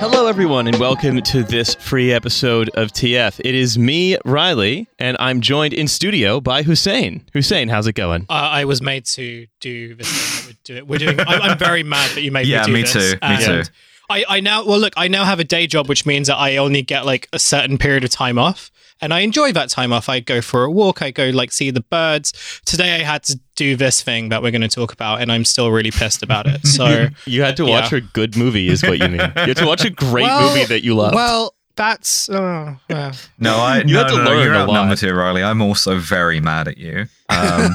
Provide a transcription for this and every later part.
Hello, everyone, and welcome to this free episode of TF. It is me, Riley, and I'm joined in studio by Hussein. Hussein, how's it going? Uh, I was made to do this thing that we're doing. We're doing. I'm, I'm very mad that you made Yeah, me do me this. too, me And too. I, I now well look. I now have a day job, which means that I only get like a certain period of time off, and I enjoy that time off. I go for a walk. I go like see the birds. Today I had to do this thing that we're going to talk about, and I'm still really pissed about it. So You had to watch Yeah. a good movie, is what you mean. You had to watch a great Well- movie that you love. well, that's uh, uh, No, I You no, had to no, no, learn you're a lot. here, Riley. I'm also very mad at you. Um,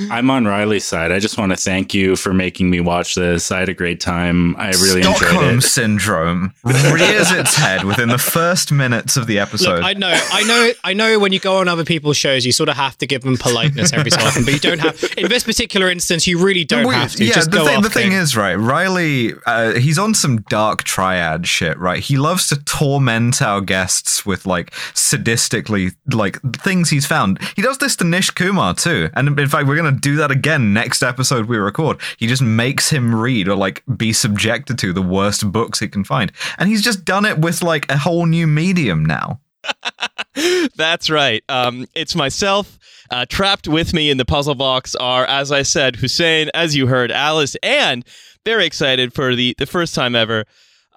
I'm on Riley's side. I just want to thank you for making me watch this. I had a great time. I really Stockholm enjoyed it. syndrome rears its head within the first minutes of the episode. Look, I know, I know, I know. When you go on other people's shows, you sort of have to give them politeness every so often, but you don't have. In this particular instance, you really don't We- have to. Yeah, Just the go thing, off, the thing King. is, right, Riley, uh, he's on some dark triad shit, right? He loves to torment our guests with like sadistically, like things he's found. He does this to Nish Kumar too, and in fact, we're gonna do that again next episode we record. He just makes him read or like be subjected to the worst books he can find, and he's just done it with like a whole new medium now. That's right. Um, it's myself. Uh, trapped with me in the puzzle box are, as I said, Hussein, as you heard, Alice, and very excited for the, the first time ever.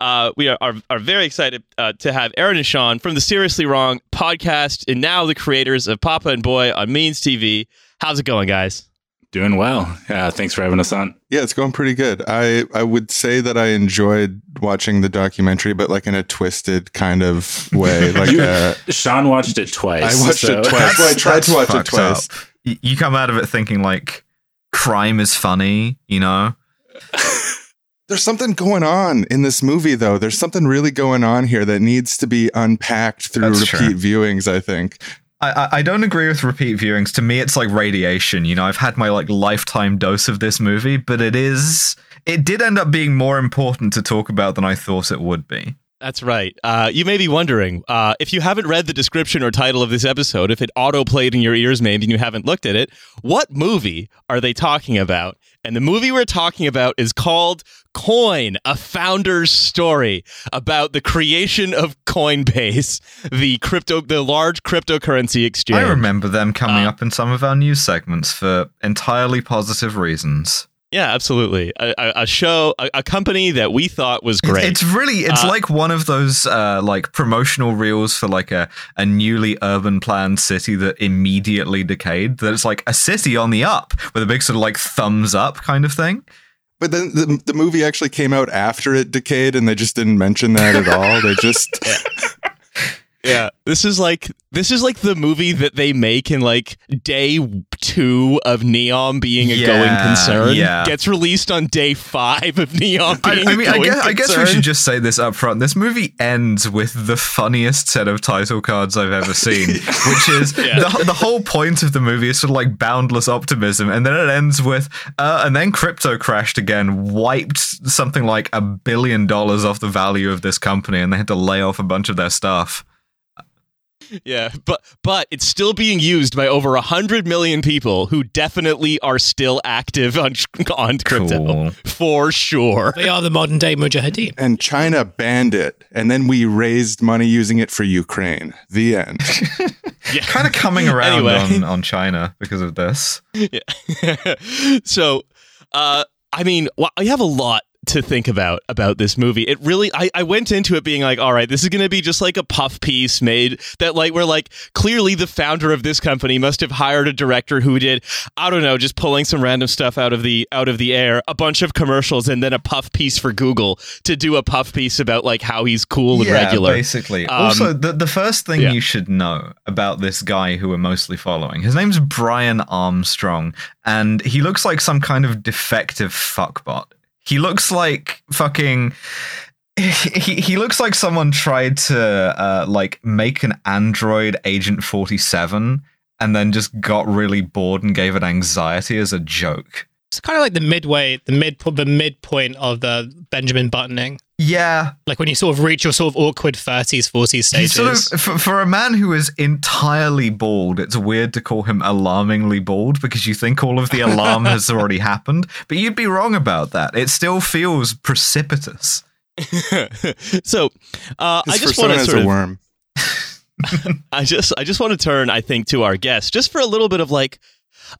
Uh, we are, are, are very excited uh, to have Aaron and Sean from the Seriously Wrong podcast and now the creators of Papa and Boy on Means TV. How's it going, guys? Doing well. Yeah, thanks for having us on. Yeah, it's going pretty good. I I would say that I enjoyed watching the documentary, but like in a twisted kind of way. Like You- uh, Sean watched it twice. I watched so- it twice. Well, I tried to watch it twice. up. You come out of it thinking like crime is funny, you know? There's something going on in this movie, though. There's something really going on here that needs to be unpacked through That's repeat true. viewings. I think. I, I- I don't agree with repeat viewings. To me, it's like radiation. You know, I've had my like lifetime dose of this movie, but it is. It did end up being more important to talk about than I thought it would be. That's right. Uh, you may be wondering uh, if you haven't read the description or title of this episode, if it auto played in your ears, maybe and you haven't looked at it. What movie are they talking about? And the movie we're talking about is called Coin, a founder's story about the creation of Coinbase, the crypto, the large cryptocurrency exchange. I remember them coming Uh, up in some of our news segments for entirely positive reasons. Yeah, absolutely. A, a, a show, a, a company that we thought was great. It's really, it's Uh, like one of those uh, like promotional reels for like a, a newly urban planned city that immediately decayed. That it's like a city on the up with a big sort of like thumbs up kind of thing. But then the, the movie actually came out after it decayed, and they just didn't mention that at all. They just Yeah, this is like this is like the movie that they make in like day two of Neom being a Yeah, going concern. yeah. gets released on day five of Neom I, being I a mean, I guess, I guess we should just say this up front. This movie ends with the funniest set of title cards I've ever seen, which is Yeah. the, the whole point of the movie is sort of like boundless optimism, and then it ends with, uh, and then crypto crashed again, wiped something like a billion dollars off the value of this company, and they had to lay off a bunch of their staff. Yeah, but but it's still being used by over a hundred million people who definitely are still active on on crypto Cool. for sure. They are the modern day mujahideen. and China banned it, and then we raised money using it for Ukraine. The end. Yeah, Kind of coming around Anyway. on, on China because of this. Yeah. so uh i mean well, i have a lot to think about about this movie it really I, I went into it being like all right this is going to be just like a puff piece made that like we're like clearly the founder of this company must have hired a director who did i don't know just pulling some random stuff out of the out of the air a bunch of commercials and then a puff piece for google to do a puff piece about like how he's cool and yeah, regular basically. Um, also, the, the first thing yeah. you should know about this guy who we're mostly following, his name's Brian Armstrong, and he looks like some kind of defective fuckbot. He looks like fucking. He, he looks like someone tried to uh, like make an android agent 47 and then just got really bored and gave it anxiety as a joke It's kind of like the midway, the mid, the midpoint of the Benjamin buttoning. Yeah, Like when you sort of reach your sort of awkward 30s, 40s he's stages. sort of for, for a man who is entirely bald. It's weird to call him alarmingly bald because you think all of the alarm has already happened, but you'd be wrong about that. It still feels precipitous. so uh, I just want to as sort a of worm. I just I just want to turn I think to our guest just for a little bit of like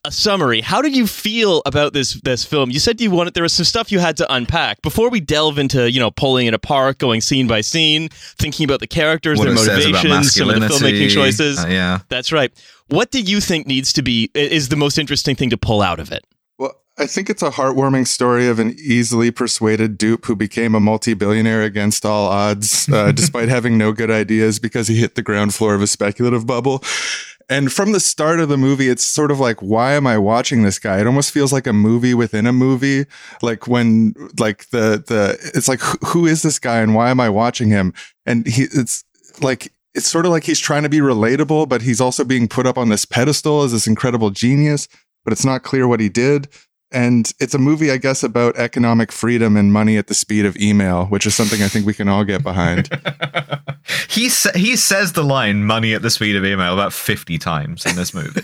a summary. How did you feel about this this film? You said you wanted there was some stuff you had to unpack before we delve into you know pulling it apart, going scene by scene, thinking about the characters, What their it says about motivations, some of the filmmaking choices. Uh, yeah. That's right. What do you think needs to be is the most interesting thing to pull out of it? Well, I think it's a heartwarming story of an easily persuaded dupe who became a multi-billionaire against all odds, uh, despite having no good ideas because he hit the ground floor of a speculative bubble. And from the start of the movie, it's sort of like, why am I watching this guy? It almost feels like a movie within a movie. Like when, like the the, it's like, who- is this guy and why am I watching him? And he, it's like it's sort of like he's trying to be relatable, but he's also being put up on this pedestal as this incredible genius, but it's not clear what he did. And it's a movie, I guess, about economic freedom and money at the speed of email, which is something I think we can all get behind. he sa- he says the line "money at the speed of email" about fifty times in this movie.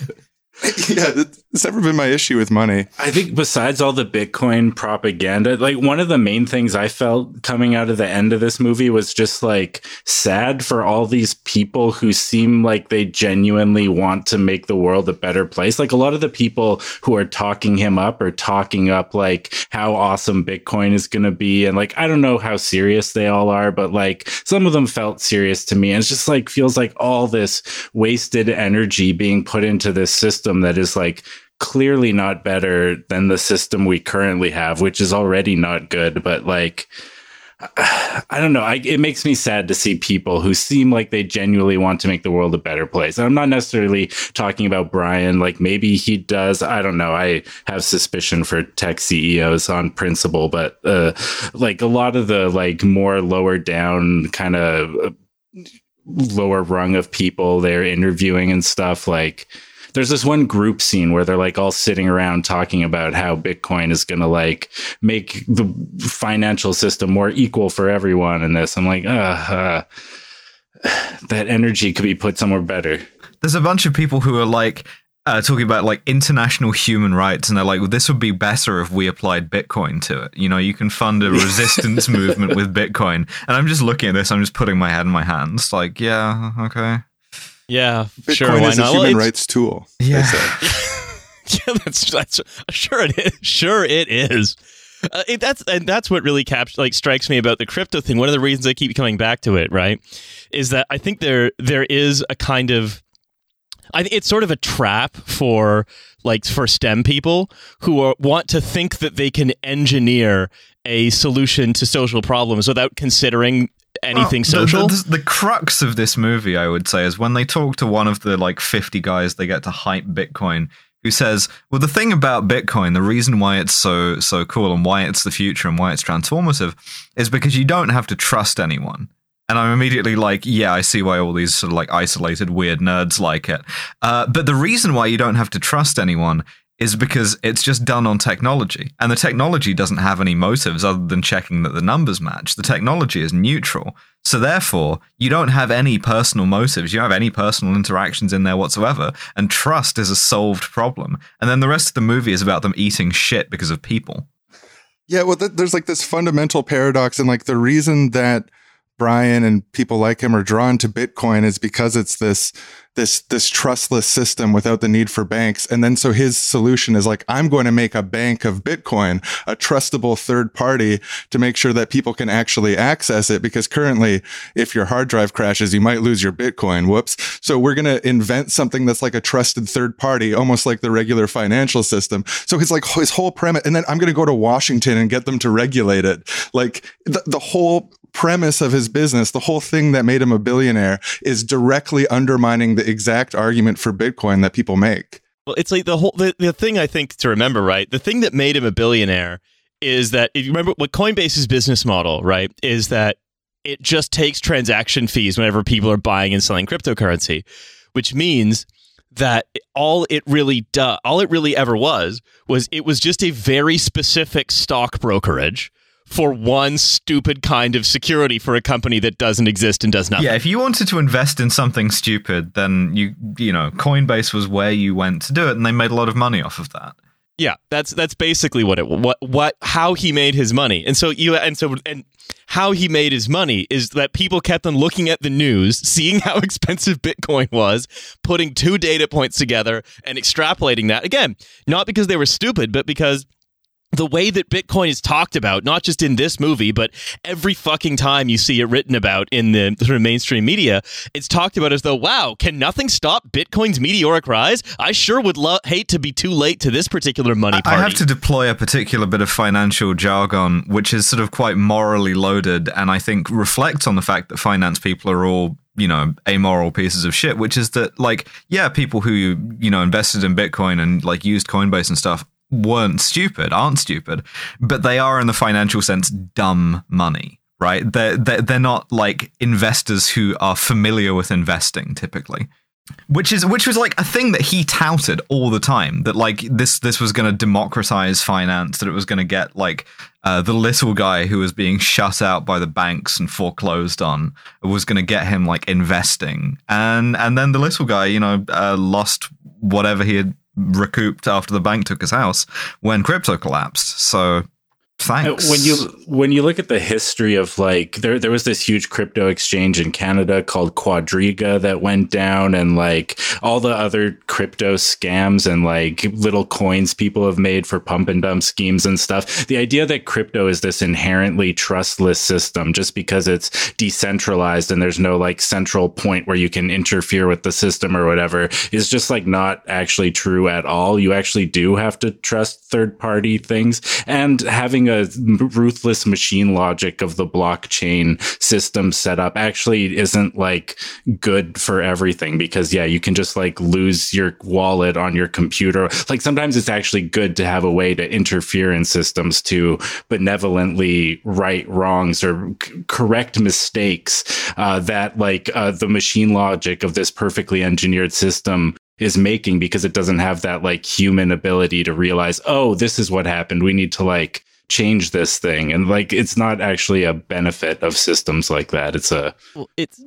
yeah, it's never been my issue with money. I think besides all the Bitcoin propaganda, like one of the main things I felt coming out of the end of this movie was just like sad for all these people who seem like they genuinely want to make the world a better place. Like a lot of the people who are talking him up are talking up like how awesome Bitcoin is going to be. And like, I don't know how serious they all are, but like some of them felt serious to me. And it's just like feels like all this wasted energy being put into this system that is like clearly not better than the system we currently have, which is already not good. But like, I don't know. I, it makes me sad to see people who seem like they genuinely want to make the world a better place. I'm not necessarily talking about Brian. Like maybe he does. I don't know. I have suspicion for tech CEOs on principle, but uh, like a lot of the like more lower down kind of uh, lower rung of people they're interviewing and stuff like there's this one group scene where they're like all sitting around talking about how bitcoin is going to like make the financial system more equal for everyone and this i'm like uh, uh that energy could be put somewhere better There's a bunch of people who are like uh, talking about like international human rights, and they're like, well, "This would be better if we applied Bitcoin to it." You know, you can fund a resistance movement with Bitcoin, and I'm just looking at this. I'm just putting my head in my hands, like, yeah, okay, Yeah, Bitcoin sure. Why is a not? human Well, it's- rights tool. they Yeah. say. yeah, that's that's sure it is. Sure it is. Uh, it, that's and that's what really cap- like strikes me about the crypto thing. One of the reasons I keep coming back to it, right, is that I think there there is a kind of I think it's sort of a trap for like for STEM people who are, want to think that they can engineer a solution to social problems without considering anything Well, the- social. The, the, the crux of this movie, I would say, is when they talk to one of the like 50 guys they get to hype Bitcoin, who says, "Well, the thing about Bitcoin, the reason why it's so so cool and why it's the future and why it's transformative, is because you don't have to trust anyone." And I'm immediately like, yeah, I see why all these sort of like isolated weird nerds like it. Uh, but the reason why you don't have to trust anyone is because it's just done on technology. And the technology doesn't have any motives other than checking that the numbers match. The technology is neutral. So therefore, you don't have any personal motives. You don't have any personal interactions in there whatsoever. And trust is a solved problem. And then the rest of the movie is about them eating shit because of people. Yeah, well, th- there's like this fundamental paradox, and like the reason that Brian and people like him are drawn to Bitcoin is because it's this this this trustless system without the need for banks. And then so his solution is like, I'm going to make a bank of Bitcoin, a trustable third party to make sure that people can actually access it. Because currently, if your hard drive crashes, you might lose your Bitcoin. Whoops. So we're going to invent something that's like a trusted third party, almost like the regular financial system. So his like his whole premise, and then I'm going to go to Washington and get them to regulate it. Like the, the whole premise of his business, the whole thing that made him a billionaire is directly undermining the exact argument for Bitcoin that people make. Well, it's like the whole the, the thing I think to remember, right? The thing that made him a billionaire is that if you remember what Coinbase's business model, right, is that it just takes transaction fees whenever people are buying and selling cryptocurrency, which means that all it really does, all it really ever was, was it was just a very specific stock brokerage for one stupid kind of security for a company that doesn't exist and does nothing. Yeah, if you wanted to invest in something stupid, then you you know Coinbase was where you went to do it, and they made a lot of money off of that. Yeah, that's that's basically what it what what how he made his money. And so you and so and how he made his money is that people kept on looking at the news, seeing how expensive Bitcoin was, putting two data points together and extrapolating that. Again, not because they were stupid, but because the way that Bitcoin is talked about, not just in this movie, but every fucking time you see it written about in the sort of mainstream media, it's talked about as though, wow, can nothing stop Bitcoin's meteoric rise? I sure would lo- hate to be too late to this particular money I have to deploy a particular bit of financial jargon, which is sort of quite morally loaded, and I think reflects on the fact that finance people are all you know amoral pieces of shit which is that like yeah people who you know invested in bitcoin and like used coinbase and stuff weren't stupid aren't stupid but they are in the financial sense dumb money right? They're, they're, they're not like investors who are familiar with investing typically. Which is which was like a thing that he touted all the time that like this this was going to democratize finance that it was going to get like uh, the little guy who was being shut out by the banks and foreclosed on was going to get him like investing. And and then the little guy you know uh, lost whatever he had recouped after the bank took his house when crypto collapsed. So thanks. Uh, when you when you look at the history of like there there was this huge crypto exchange in Canada called Quadriga that went down and like all the other crypto scams and like little coins people have made for pump and dump schemes and stuff. The idea that crypto is this inherently trustless system just because it's decentralized and there's no like central point where you can interfere with the system or whatever is just like not actually true at all. You actually do have to trust third party things. And having a ruthless machine logic of the blockchain system set up actually isn't like good for everything because yeah you can just like lose your wallet on your computer. Like sometimes it's actually good to have a way to interfere in systems to benevolently right wrongs or c- correct mistakes uh, that like uh, the machine logic of this perfectly engineered system is making because it doesn't have that like human ability to realize oh this is what happened. We need to like change this thing. And like it's not actually a benefit of systems like that. It's a Well, it's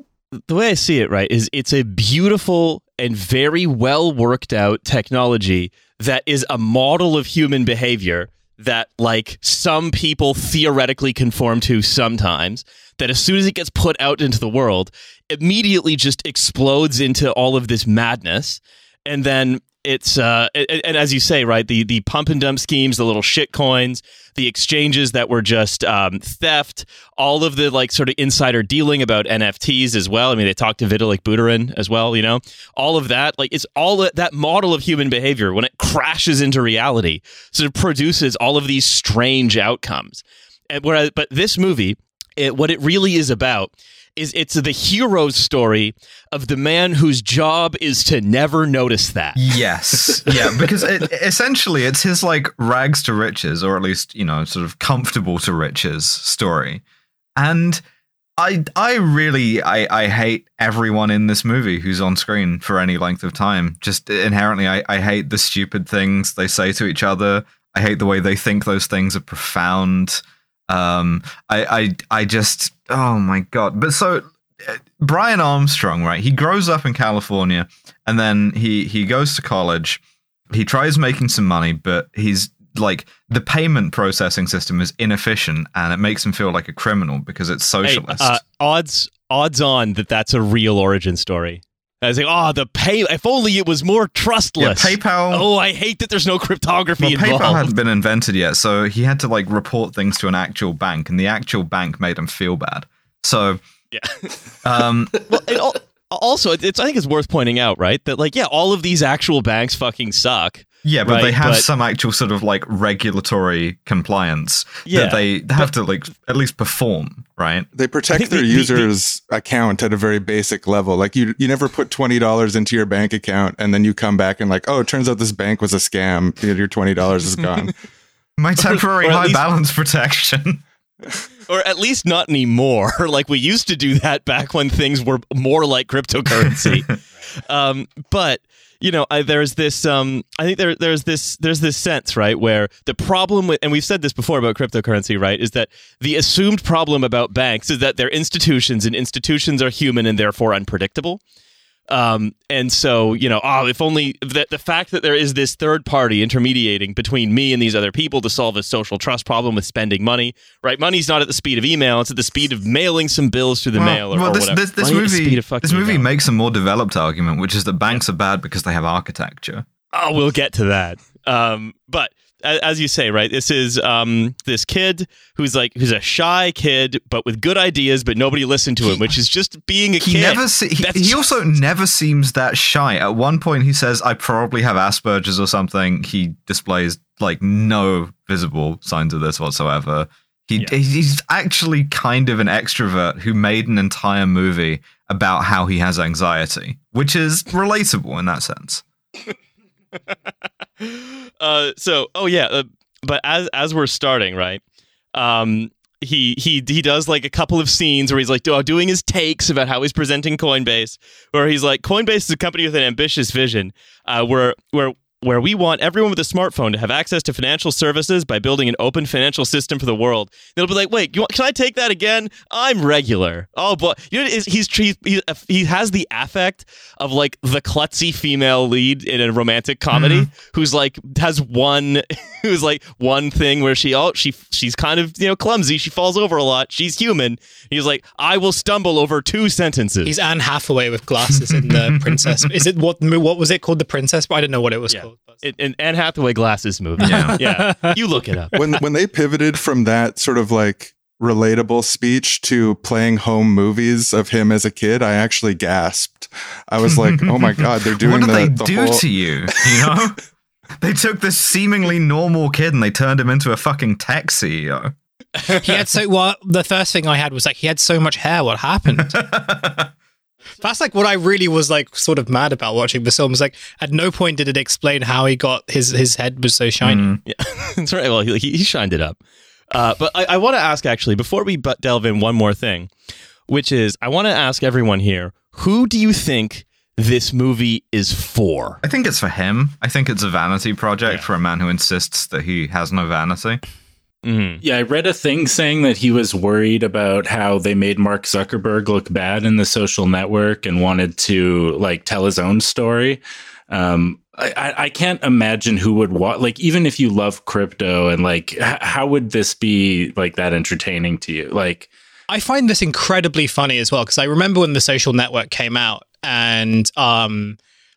the way I see it, right, is it's a beautiful and very well worked out technology that is a model of human behavior that like some people theoretically conform to sometimes that as soon as it gets put out into the world immediately just explodes into all of this madness. And then it's uh and, as you say right the the pump and dump schemes the little shit coins the exchanges that were just um, theft all of the like sort of insider dealing about nfts as well. I mean they talked to vitalik buterin as well you know? All of that like it's all that- that model of human behavior when it crashes into reality sort of produces all of these strange outcomes. And whereas but this movie it, what it really is about is it's the hero's story of the man whose job is to never notice that. Yes. Yeah, because it, essentially it's his like rags to riches, or at least, you know, sort of comfortable to riches story. And I I really I, I hate everyone in this movie who's on screen for any length of time. Just inherently I, I hate the stupid things they say to each other. I hate the way they think those things are profound. Um I I I just oh my god. But so uh, Brian Armstrong, right? He grows up in California and then he he goes to college. He tries making some money, but he's like the payment processing system is inefficient and it makes him feel like a criminal because it's Hey, socialist. uh, odds odds on that that's a real origin story. I was like, oh, the pay. If only it was more trustless. yeah. PayPal. Oh, I hate that there's no cryptography well, PayPal involved. hadn't been invented yet, so he had to like report things to an actual bank, and the actual bank made him feel bad. So, Yeah. um, well, it al- also, it's I think it's worth pointing out, right, that like, yeah, all of these actual banks fucking suck. Yeah, but Right, they have but- some actual sort of like regulatory compliance Yeah, that they have to like at least perform, right? They protect their the- the- user's account at a very basic level. Like you, you never put twenty dollars into your bank account, and then you come back and like, oh, it turns out this bank was a scam. Your twenty dollars is gone. My temporary or at high least- balance protection. or at least not anymore. like we used to do that back when things were more like cryptocurrency. um, but you know, I, there's this. Um, I think there, there's this. There's this sense, right, where the problem with, and we've said this before about cryptocurrency, right, is that the assumed problem about banks is that they're institutions, and institutions are human and therefore unpredictable. Um, and so, you know, oh, if only the, the fact that there is this third party intermediating between me and these other people to solve a social trust problem with spending money, right? Money's not at the speed of email; it's at the speed of mailing some bills through the mail or, well, or this, whatever. this, this Money at the speed movie, this movie email. makes a more developed argument, which is that banks are bad because they have architecture. Oh, we'll get to that. Um, but as you say, right, this is um, this kid who's like who's a shy kid, but with good ideas, but nobody listened to him, which is just being a He kid. never se- he, he also never seems that shy. At one point, he says, "I probably have Asperger's or something." He displays like no visible signs of this whatsoever. He Yeah. he's actually kind of an extrovert who made an entire movie about how he has anxiety, which is relatable in that sense. uh, so oh yeah, uh, but as as we're starting, right? Um, he he he does like a couple of scenes where he's like do- doing his takes about how he's presenting Coinbase, where he's like Coinbase is a company with an ambitious vision, uh, where where where we want everyone with a smartphone to have access to financial services by building an open financial system for the world. They'll be like, wait, you want, can I take that again? I'm regular. Oh boy, you know, he's he's he, he, has the affect of like the klutzy female lead in a romantic comedy mm-hmm. who's like has one who's like one thing where she oh she she's kind of you know clumsy. She falls over a lot. She's human. He's like, I will stumble over two sentences. He's Anne Hathaway with glasses in the Princess. Is it what? What was it called? The Princess? I don't know what it was Yeah. called. But- in, in Anne Hathaway glasses movie. Yeah. yeah. You look it up. when when they pivoted from that sort of like relatable speech to playing home movies of him as a kid, I actually gasped. I was like, "Oh my god, they're doing what did the, they the do whole- to you? You know, they took this seemingly normal kid and they turned him into a fucking tech CEO. he had so well. The first thing I had was like he had so much hair. What happened? That's like what I really was like sort of mad about watching this film. Was like at no point did it explain how he got his his head was so shiny. Mm. Yeah, that's right. Well, he, he shined it up. Uh, but I, I want to ask actually before we bu- delve in one more thing, which is I want to ask everyone here: Who do you think this movie is for? I think it's for him. I think it's a vanity project Yeah. for a man who insists that he has no vanity. Mhm. Yeah, I read a thing saying that he was worried about how they made Mark Zuckerberg look bad in the social network and wanted to like tell his own story. Um, I, I- I can't imagine who would want like even if you love crypto and like h- how would this be like that entertaining to you? Like I find this incredibly funny as well because I remember when the social network came out and um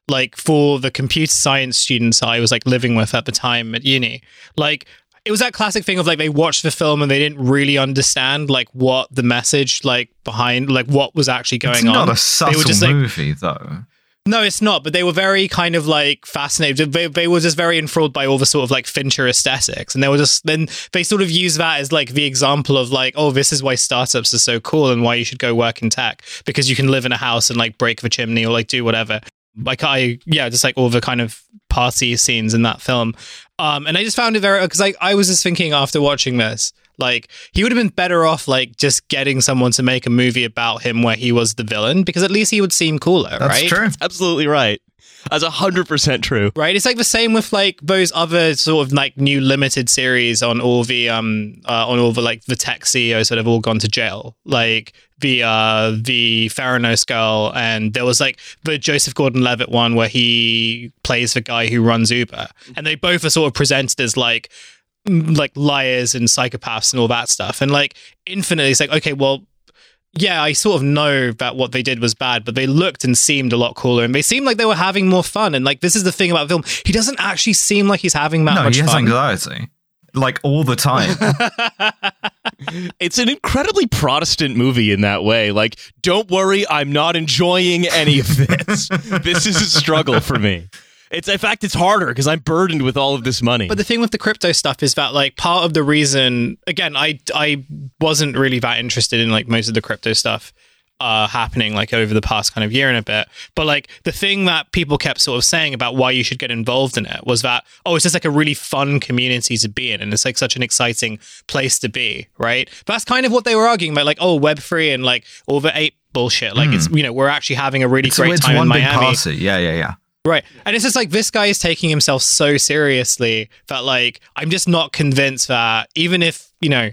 like for the computer science students I was like living with at the time at uni like it was that classic thing of like they watched the film and they didn't really understand like what the message like behind like what was actually going on. It's on not a They subtle were just like movie, though. no, it's not. But they were very kind of like fascinated. They, they were just very enthralled by all the sort of like Fincher aesthetics, and they were just then they sort of use that as like the example of like, oh, this is why startups are so cool and why you should go work in tech because you can live in a house and like break the chimney or like do whatever. Like I, yeah, just like all the kind of party scenes in that film. Um, and I just found it very because like I was just thinking after watching this, like he would have been better off like just getting someone to make a movie about him where he was the villain because at least he would seem cooler, That's right? true. Absolutely right. That's hundred percent true. Right, it's like the same with like those other sort of like new limited series on all the um uh, on all the like the tech CEOs that have all gone to jail, like the uh the Theranos girl, and there was like the Joseph Gordon-Levitt one where he plays the guy who runs Uber, and they both are sort of presented as like like liars and psychopaths and all that stuff, and like infinitely, it's like okay, well yeah, I sort of know that what they did was bad, but they looked and seemed a lot cooler, and they seemed like they were having more fun. And like, this is the thing about the film; he doesn't actually seem like he's having that No, much he has fun. anxiety. Like all the time. It's an incredibly Protestant movie in that way. Like, don't worry, I'm not enjoying any of this. this is a struggle for me. It's in fact, it's harder because I'm burdened with all of this money. But the thing with the crypto stuff is that like part of the reason, again, I I wasn't really that interested in like most of the crypto stuff uh happening like over the past kind of year and a bit but like the thing that people kept sort of saying about why you should get involved in it was that oh it's just like a really fun community to be in and it's like such an exciting place to be right but that's kind of what they were arguing about like oh web3 and like all the ape bullshit like it's you know we're actually having a really Hmm. it's great it's time one in big miami party. Yeah, yeah, yeah. Right. And it's just like this guy is taking himself so seriously that like I'm just not convinced that even if, you know,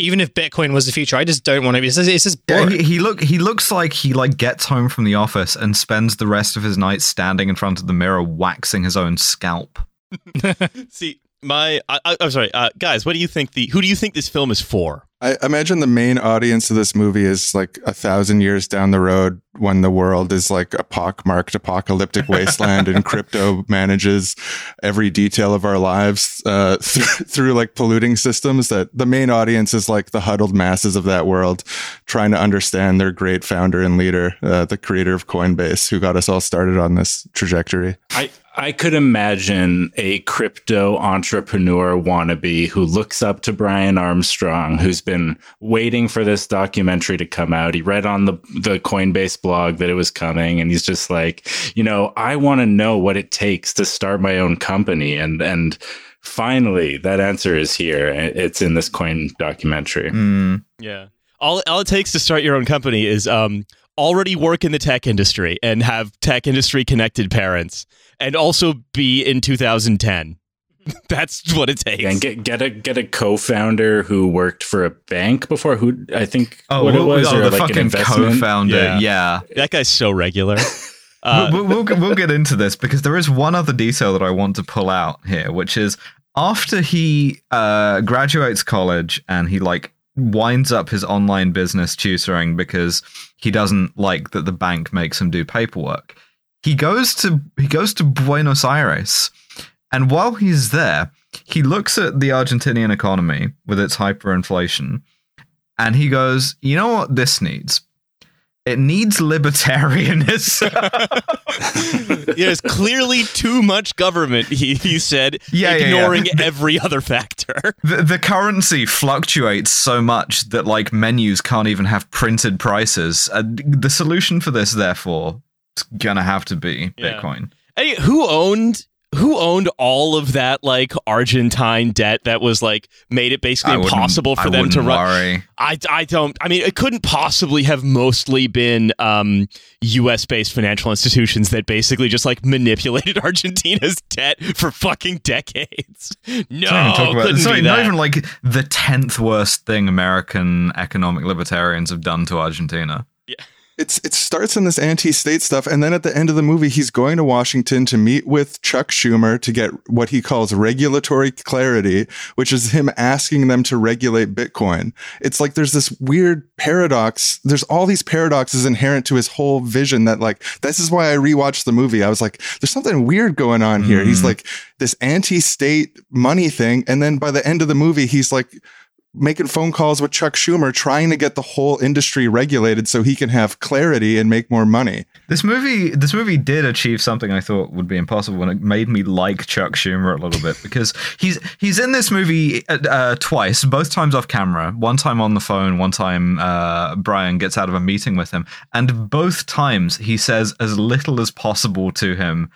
even if Bitcoin was the future, I just don't want to be. It's just, it's just Yeah, boring. he, he look he looks like he like gets home from the office and spends the rest of his night standing in front of the mirror waxing his own scalp. See, my I, I, I'm sorry, uh, guys. What do you think? The who do you think this film is for? I imagine the main audience of this movie is like a thousand years down the road when the world is like a pockmarked apocalyptic wasteland and crypto manages every detail of our lives uh, through, through like polluting systems. That the main audience is like the huddled masses of that world trying to understand their great founder and leader, uh, the creator of Coinbase, who got us all started on this trajectory. I, I could imagine a crypto entrepreneur wannabe who looks up to Brian Armstrong, who's been waiting for this documentary to come out. He read on the, the Coinbase blog that it was coming, and he's just like, you know, I want to know what it takes to start my own company. And, and finally, that answer is here. It's in this coin documentary. Mm. Yeah. All all it takes to start your own company is um already work in the tech industry and have tech industry connected parents and also be in 2010. That's what it takes. And get get a get a co-founder who worked for a bank before. Who I think Oh, what it was, oh, or the like fucking investment. co-founder. Yeah. yeah. that guy's so regular. Uh, we'll, we'll, we'll get into this because there is one other detail that I want to pull out here, which is after he uh, graduates college and he like winds up his online business tutoring because he doesn't like that the bank makes him do paperwork. He goes to he goes to Buenos Aires, and while he's there, he looks at the Argentinian economy with its hyperinflation, and he goes, "You know what this needs." It needs libertarianism. There's clearly too much government, he, he said, Yeah, yeah, yeah. ignoring every other factor. the, the currency fluctuates so much that like menus can't even have printed prices. Uh, the solution for this, therefore, is gonna have to be Yeah. Bitcoin. Hey, who owned who owned all of that like Argentine debt that was like made it basically I impossible I for them to run? worry. I, I don't I mean it couldn't possibly have mostly been um, US based financial institutions that basically just like manipulated Argentina's debt for fucking decades. No, Don't even talk about- couldn't sorry, not even like the tenth worst thing American economic libertarians have done to Argentina. It's it starts in this anti-state stuff, and then at the end of the movie, he's going to Washington to meet with Chuck Schumer to get what he calls regulatory clarity, which is him asking them to regulate Bitcoin. It's like there's this weird paradox. There's all these paradoxes inherent to his whole vision that like this is why I rewatched the movie. I was like, there's something weird going on here. He's Mhm. like this anti-state money thing, and then by the end of the movie, he's like making phone calls with Chuck Schumer, trying to get the whole industry regulated so he can have clarity and make more money. This movie, this movie did achieve something I thought would be impossible, and it made me like Chuck Schumer a little bit because he's he's in this movie uh, uh, twice, both times off camera. One time on the phone, one time uh, Brian gets out of a meeting with him, and both times he says as little as possible to him.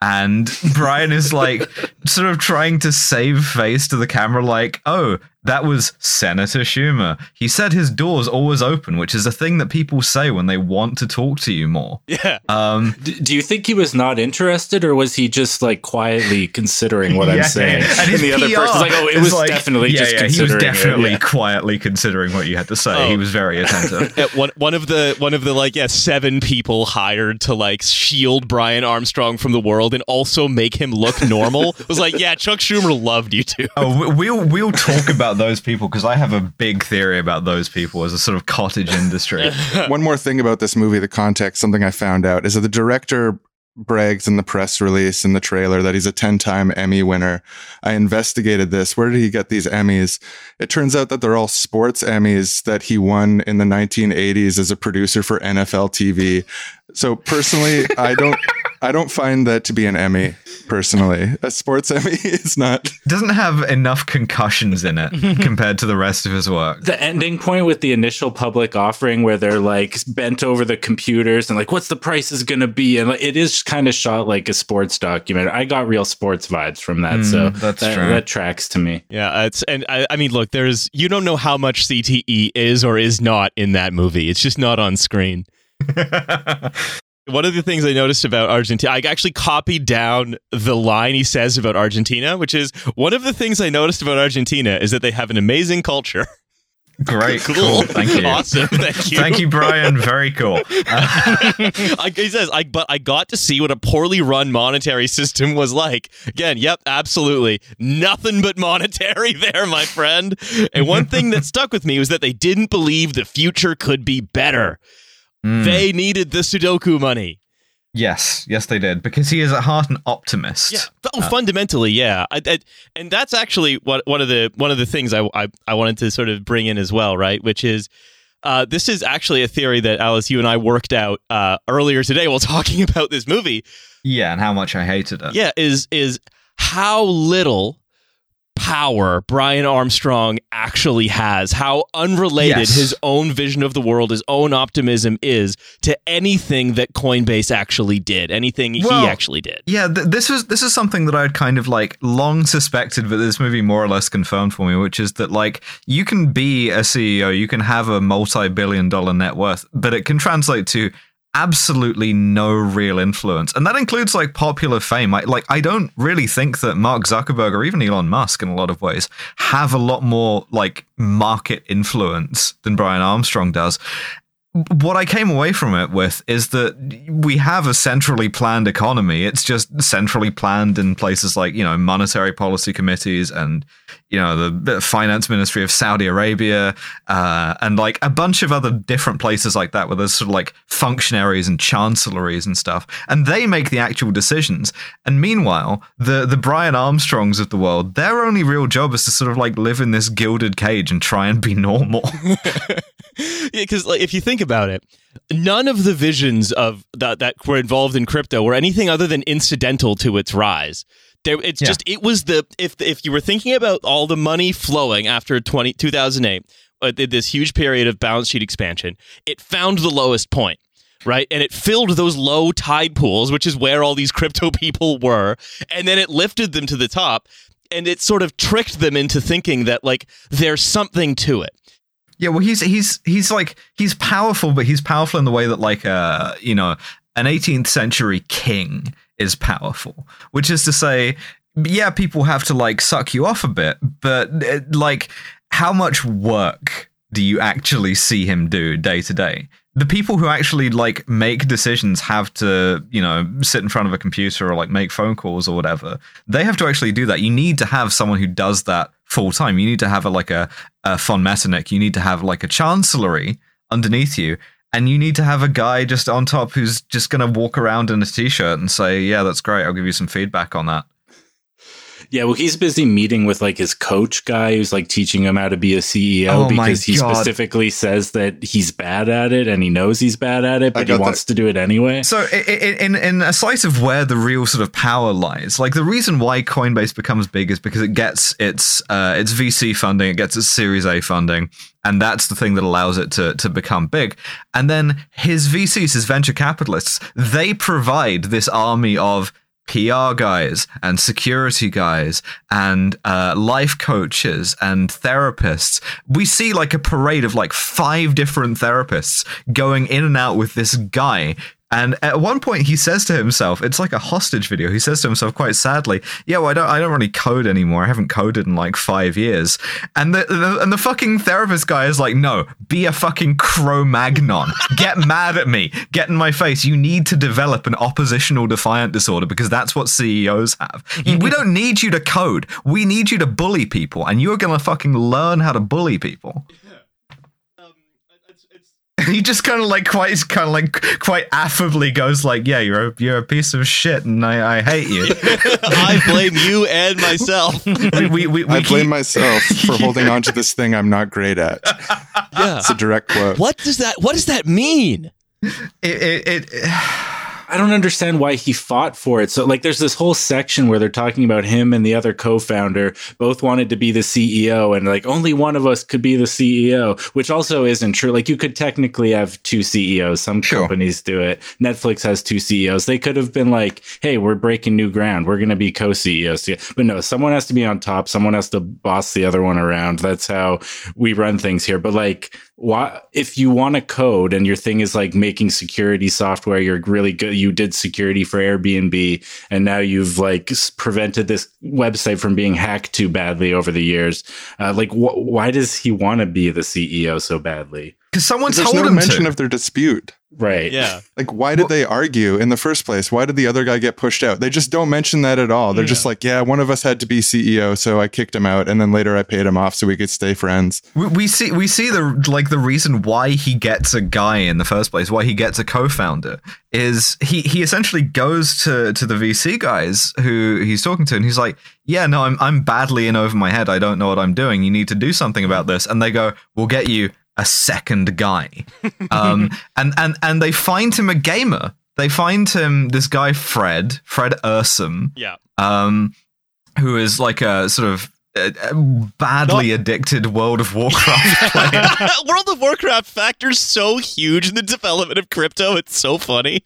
And Brian is like sort of trying to save face to the camera, like, oh, that was Senator Schumer. He said his door's always open, which is a thing that people say when they want to talk to you more. yeah. Um, D- do you think he was not interested, or was he just like quietly considering what yeah, I'm saying? And, And his the other PR person's like, "Oh, it was like- definitely yeah, just yeah, he was considering it." definitely Yeah. quietly considering what you had to say. Oh. He was very attentive. Yeah, one one of the one of the like yeah seven people hired to like shield Brian Armstrong from the world and also make him look normal was like yeah Chuck Schumer loved you too. oh, we- we'll we'll talk about those people because I have a big theory about those people as a sort of cottage industry. One more thing about this movie, the context, something I found out is that the director brags in the press release in the trailer that he's a 10 time Emmy winner. I investigated this. Where did he get these Emmys? It turns out that they're all sports Emmys that he won in the 1980s as a producer for NFL TV. So personally, I don't, I don't find that to be an Emmy personally. A sports Emmy is not. Doesn't have enough concussions in it compared to the rest of his work. the ending point with the initial public offering where they're like bent over the computers and like what's the price is going to be and like, it is kind of shot like a sports documentary i got real sports vibes from that so Mm, that's that, true. that tracks to me Yeah, it's and I, I mean look, there's you don't know how much CTE is or is not in that movie. It's just not on screen. one of the things I noticed about Argentina, I actually copied down the line he says about Argentina, which is one of the things I noticed about Argentina is that they have an amazing culture. Great, Cool. cool. Thank you. Awesome. Thank you. Thank you, Brian. Very cool. I, he says, I, but I got to see what a poorly run monetary system was like. Again, yep, absolutely. Nothing but monetary there, my friend. And one thing that stuck with me was that they didn't believe the future could be better. Mm. They needed the Sudoku money. Yes, yes, they did because he is at heart an optimist. Yeah. Oh, fundamentally, yeah. I, I, and that's actually what one of the one of the things I, I I wanted to sort of bring in as well, right? Which is. Uh, this is actually a theory that Alice, you and I worked out uh, earlier today while talking about this movie. yeah, and how much I hated it. Yeah, is is how little power Brian Armstrong actually has, how unrelated Yes. his own vision of the world, his own optimism is to anything that Coinbase actually did, anything Well, he actually did. Yeah, th- this was this is something that I'd kind of like long suspected, but this movie more or less confirmed for me, which is that like you can be a CEO, you can have a multi-billion dollar net worth, but it can translate to absolutely no real influence, and that includes like popular fame. I, like I don't really think that Mark Zuckerberg or even Elon Musk, in a lot of ways, have a lot more like market influence than Brian Armstrong does what I came away from it with is that we have a centrally planned economy. It's just centrally planned in places like, you know, monetary policy committees and, you know, the- finance ministry of Saudi Arabia, uh, and like a bunch of other different places like that where there's sort of like functionaries and chancelleries and stuff. And they make the actual decisions. And meanwhile, the, the Brian Armstrongs of the world, their only real job is to sort of like live in this gilded cage and try and be normal. Yeah, because like, if you think about it, none of the visions of that that were involved in crypto were anything other than incidental to its rise. There, it's Yeah. just it was the if if you were thinking about all the money flowing after 20, 2008, uh, this huge period of balance sheet expansion, it found the lowest point. Right. And it filled those low tide pools, which is where all these crypto people were. And then it lifted them to the top. And it sort of tricked them into thinking that, like, there's something to it. Yeah, well, he's he's he's like he's powerful, but he's powerful in the way that like uh you know an 18th century king is powerful, which is to say, yeah, people have to like suck you off a bit, but uh, like how much work do you actually see him do day to day? The people who actually like make decisions have to, you know, sit in front of a computer or like make phone calls or whatever. They have to actually do that. You need to have someone who does that full time. You need to have a like a, a von Metternich. You need to have like a chancellery underneath you. And you need to have a guy just on top who's just going to walk around in a t-shirt and say, "Yeah, that's great. I'll give you some feedback on that." Yeah, well, he's busy meeting with like his coach guy who's like teaching him how to be a CEO Oh because he God. specifically says that he's bad at it and he knows he's bad at it, but he got wants to do it anyway. So, i- i- in in a slice of where the real sort of power lies, like the reason why Coinbase becomes big is because it gets its uh, its VC funding, it gets its Series A funding, and that's the thing that allows it to to become big. And then his VCs, his venture capitalists, they provide this army of PR guys and security guys and uh, life coaches and therapists. We see like a parade of like five different therapists going in and out with this guy. And at one point, he says to himself, "It's like a hostage video." He says to himself quite sadly, "Yeah, well, I don't, I don't really code anymore. I haven't coded in like five years." And the, the and the fucking therapist guy is like, "No, be a fucking Cro-Magnon. Get mad at me. Get in my face. You need to develop an oppositional defiant disorder because that's what CEOs have. You- we don't need you to code. We need you to bully people, and you're gonna fucking learn how to bully people." he just kind of like quite kind of like quite affably goes like, "Yeah, you're a, you're a piece of shit, and I, I hate you." I blame you and myself. we we, we, we I blame keep- myself for holding on to this thing I'm not great at. yeah. It's a direct quote. What does that what does that mean? it, it, it I don't understand why he fought for it. So, like, there's this whole section where they're talking about him and the other co-founder both wanted to be the CEO, and like only one of us could be the CEO, which also isn't true. Like, you could technically have two CEOs. Some Sure. companies do it. Netflix has two CEOs. They could have been like, "Hey, we're breaking new ground. We're going to be co-CEOs." But no, someone has to be on top. Someone has to boss the other one around. That's how we run things here. But like, why if you want to code and your thing is like making security software you're really good you did security for airbnb and now you've like prevented this website from being hacked too badly over the years uh, like wh- why does he want to be the ceo so badly Because someone There's told no him mention to. of their dispute. Right Yeah. Like, why did they argue in the first place? Why did the other guy get pushed out? They just don't mention that at all. They're just like, yeah, one of us had to be CEO, so I kicked him out, and then later I paid him off so we could stay friends. we, we see we see the like the reason why he gets a guy in the first place, why he gets a co-founder, is he he essentially goes to to the VC guys who he's talking to, and he's like, "Yeah, no, I'm I'm badly in over my head. I don't know what I'm doing. You need to do something about this." And they go, "We'll get you a second guy," um, and and and they find him a gamer. They find him this guy Fred Fred Ehrsam, Yeah. um, who is like a sort of badly addicted World of Warcraft player. World of Warcraft factors so huge in the development of crypto. It's so funny.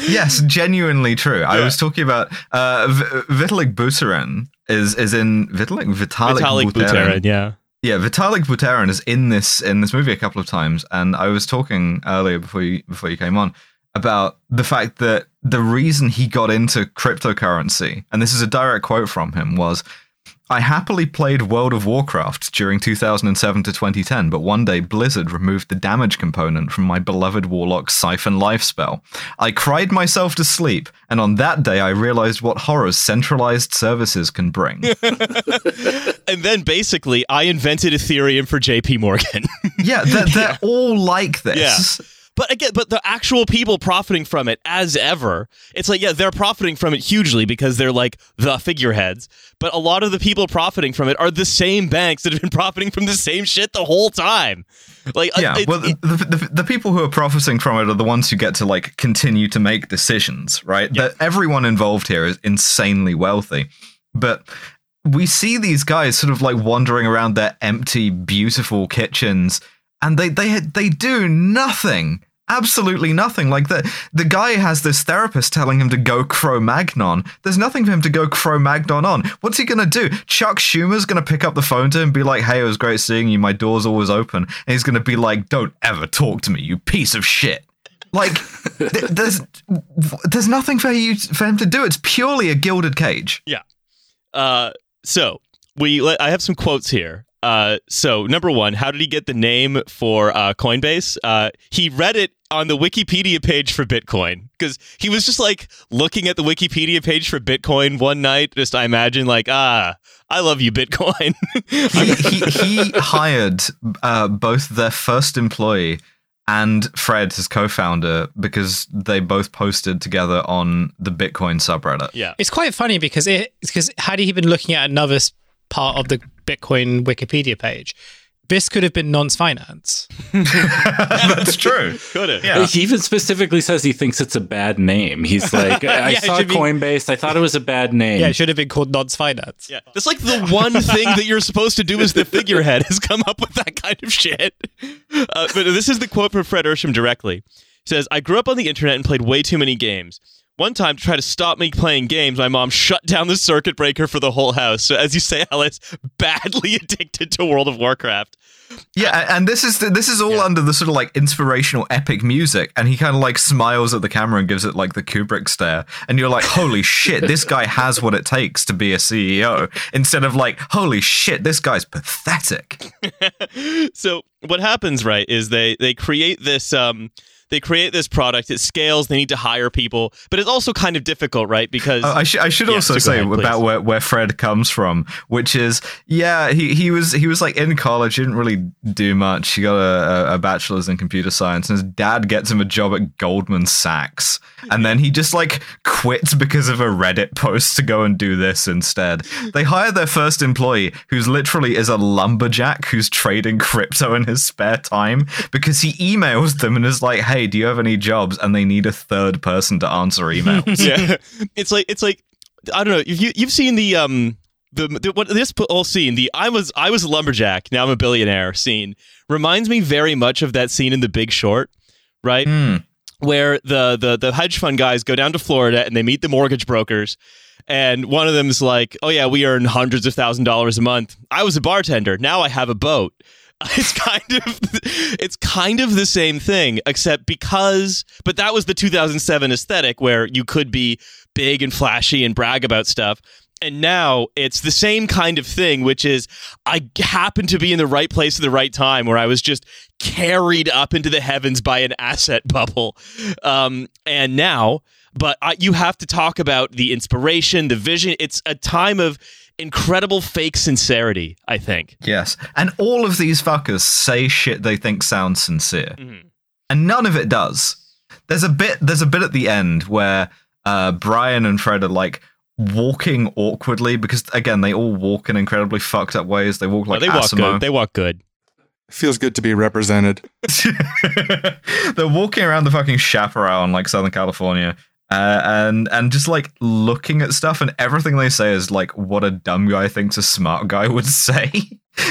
yes, genuinely true. I was talking about uh, v- Vitalik Buterin is is in Vitalik Vitalik, Vitalik Buterin. Buterin, yeah. Yeah, Vitalik Buterin is in this in this movie a couple of times, and I was talking earlier before you before you came on about the fact that the reason he got into cryptocurrency, and this is a direct quote from him, was I happily played World of Warcraft during 2007 to 2010, but one day Blizzard removed the damage component from my beloved Warlock Siphon life spell. I cried myself to sleep, and on that day I realized what horrors centralized services can bring. And then basically, I invented Ethereum for JP Morgan. yeah, they're, they're all like this. But again, but the actual people profiting from it, as ever, it's like, yeah, they're profiting from it hugely because they're like the figureheads. But a lot of the people profiting from it are the same banks that have been profiting from the same shit the whole time. Like, uh, Yeah, it- well, the, the, the people who are profiting from it are the ones who get to like continue to make decisions, right? That everyone involved here is insanely wealthy, but we see these guys sort of like wandering around their empty, beautiful kitchens, and they they they do nothing. Absolutely nothing. Like the the guy has this therapist telling him to go Cro-Magnon. There's nothing for him to go Cro-Magnon on. What's he gonna do? Chuck Schumer's gonna pick up the phone to him and be like, "Hey, it was great seeing you. My door's always open." And he's gonna be like, "Don't ever talk to me, you piece of shit." Like, th- there's there's nothing for you for him to do. It's purely a gilded cage. Yeah. Uh, so we let, I have some quotes here. Uh, so number one, how did he get the name for uh, Coinbase? Uh, he read it on the Wikipedia page for Bitcoin because he was just like looking at the Wikipedia page for Bitcoin one night. Just I imagine like ah, I love you, Bitcoin. he, he, he hired uh, both their first employee and Fred, his co-founder, because they both posted together on the Bitcoin subreddit. yeah, It's quite funny because it because had he been looking at another s- part of the Bitcoin Wikipedia page, this could have been nonce finance. That's true. could have. Yeah. He even specifically says he thinks it's a bad name. He's like, I Yeah, it saw should be- Coinbase. I thought it was a bad name. Yeah, it should have been called nonce finance. Yeah, that's like the one thing that you're supposed to do as the figurehead is come up with that kind of shit. Uh, but this is the quote from Fred Ehrsam directly. He says, "I grew up on the internet and played way too many games. One time, to try to stop me playing games, my mom shut down the circuit breaker for the whole house. So, as you say, Alice, badly addicted to World of Warcraft. Yeah, and this is this is all under the sort of like inspirational epic music, and he kind of like smiles at the camera and gives it like the Kubrick stare, and you're like, "Holy shit, this guy has what it takes to be a CEO." Instead of like, "Holy shit, this guy's pathetic." so what happens right is they they create this um they create this product it scales they need to hire people but it's also kind of difficult right because Uh, I, sh- I should Yeah, also so say ahead, about where, where Fred comes from, which is yeah, he, he was he was like in college, he didn't really do much. He got a, a- a bachelor's in computer science, and his dad gets him a job at Goldman Sachs, and then he just like quits because of a Reddit post to go and do this instead. They hire their first employee, who's literally is a lumberjack who's trading crypto in his spare time because he emails them and is like, "Hey, do you have any jobs?" And they need a third person to answer emails. yeah it's like it's like i don't know you you've seen the um the, the what this whole scene the i was i was a lumberjack now i'm a billionaire scene reminds me very much of that scene in the big short right Hmm. where the, the the hedge fund guys go down to Florida and they meet the mortgage brokers. And one of them is like, "Oh yeah, we earn hundreds of thousand dollars a month. I was a bartender. Now I have a boat." it's kind of it's kind of the same thing except because but that was the 2007 aesthetic where you could be big and flashy and brag about stuff. And now it's the same kind of thing which is i happened to be in the right place at the right time where i was just carried up into the heavens by an asset bubble. Um, and now but I, you have to talk about the inspiration the vision. It's a time of incredible fake sincerity i think Yes. And all of these fuckers say shit they think sounds sincere. Mhm. And none of it does. There's a bit there's a bit at the end where uh, Brian and Fred are like walking awkwardly because again they all walk in incredibly fucked up ways. They walk like they walk good they walk good Feels good to be represented. They're walking around the fucking chaparral in like Southern California. Uh, and and just like looking at stuff and everything they say is like what a dumb guy thinks a smart guy would say.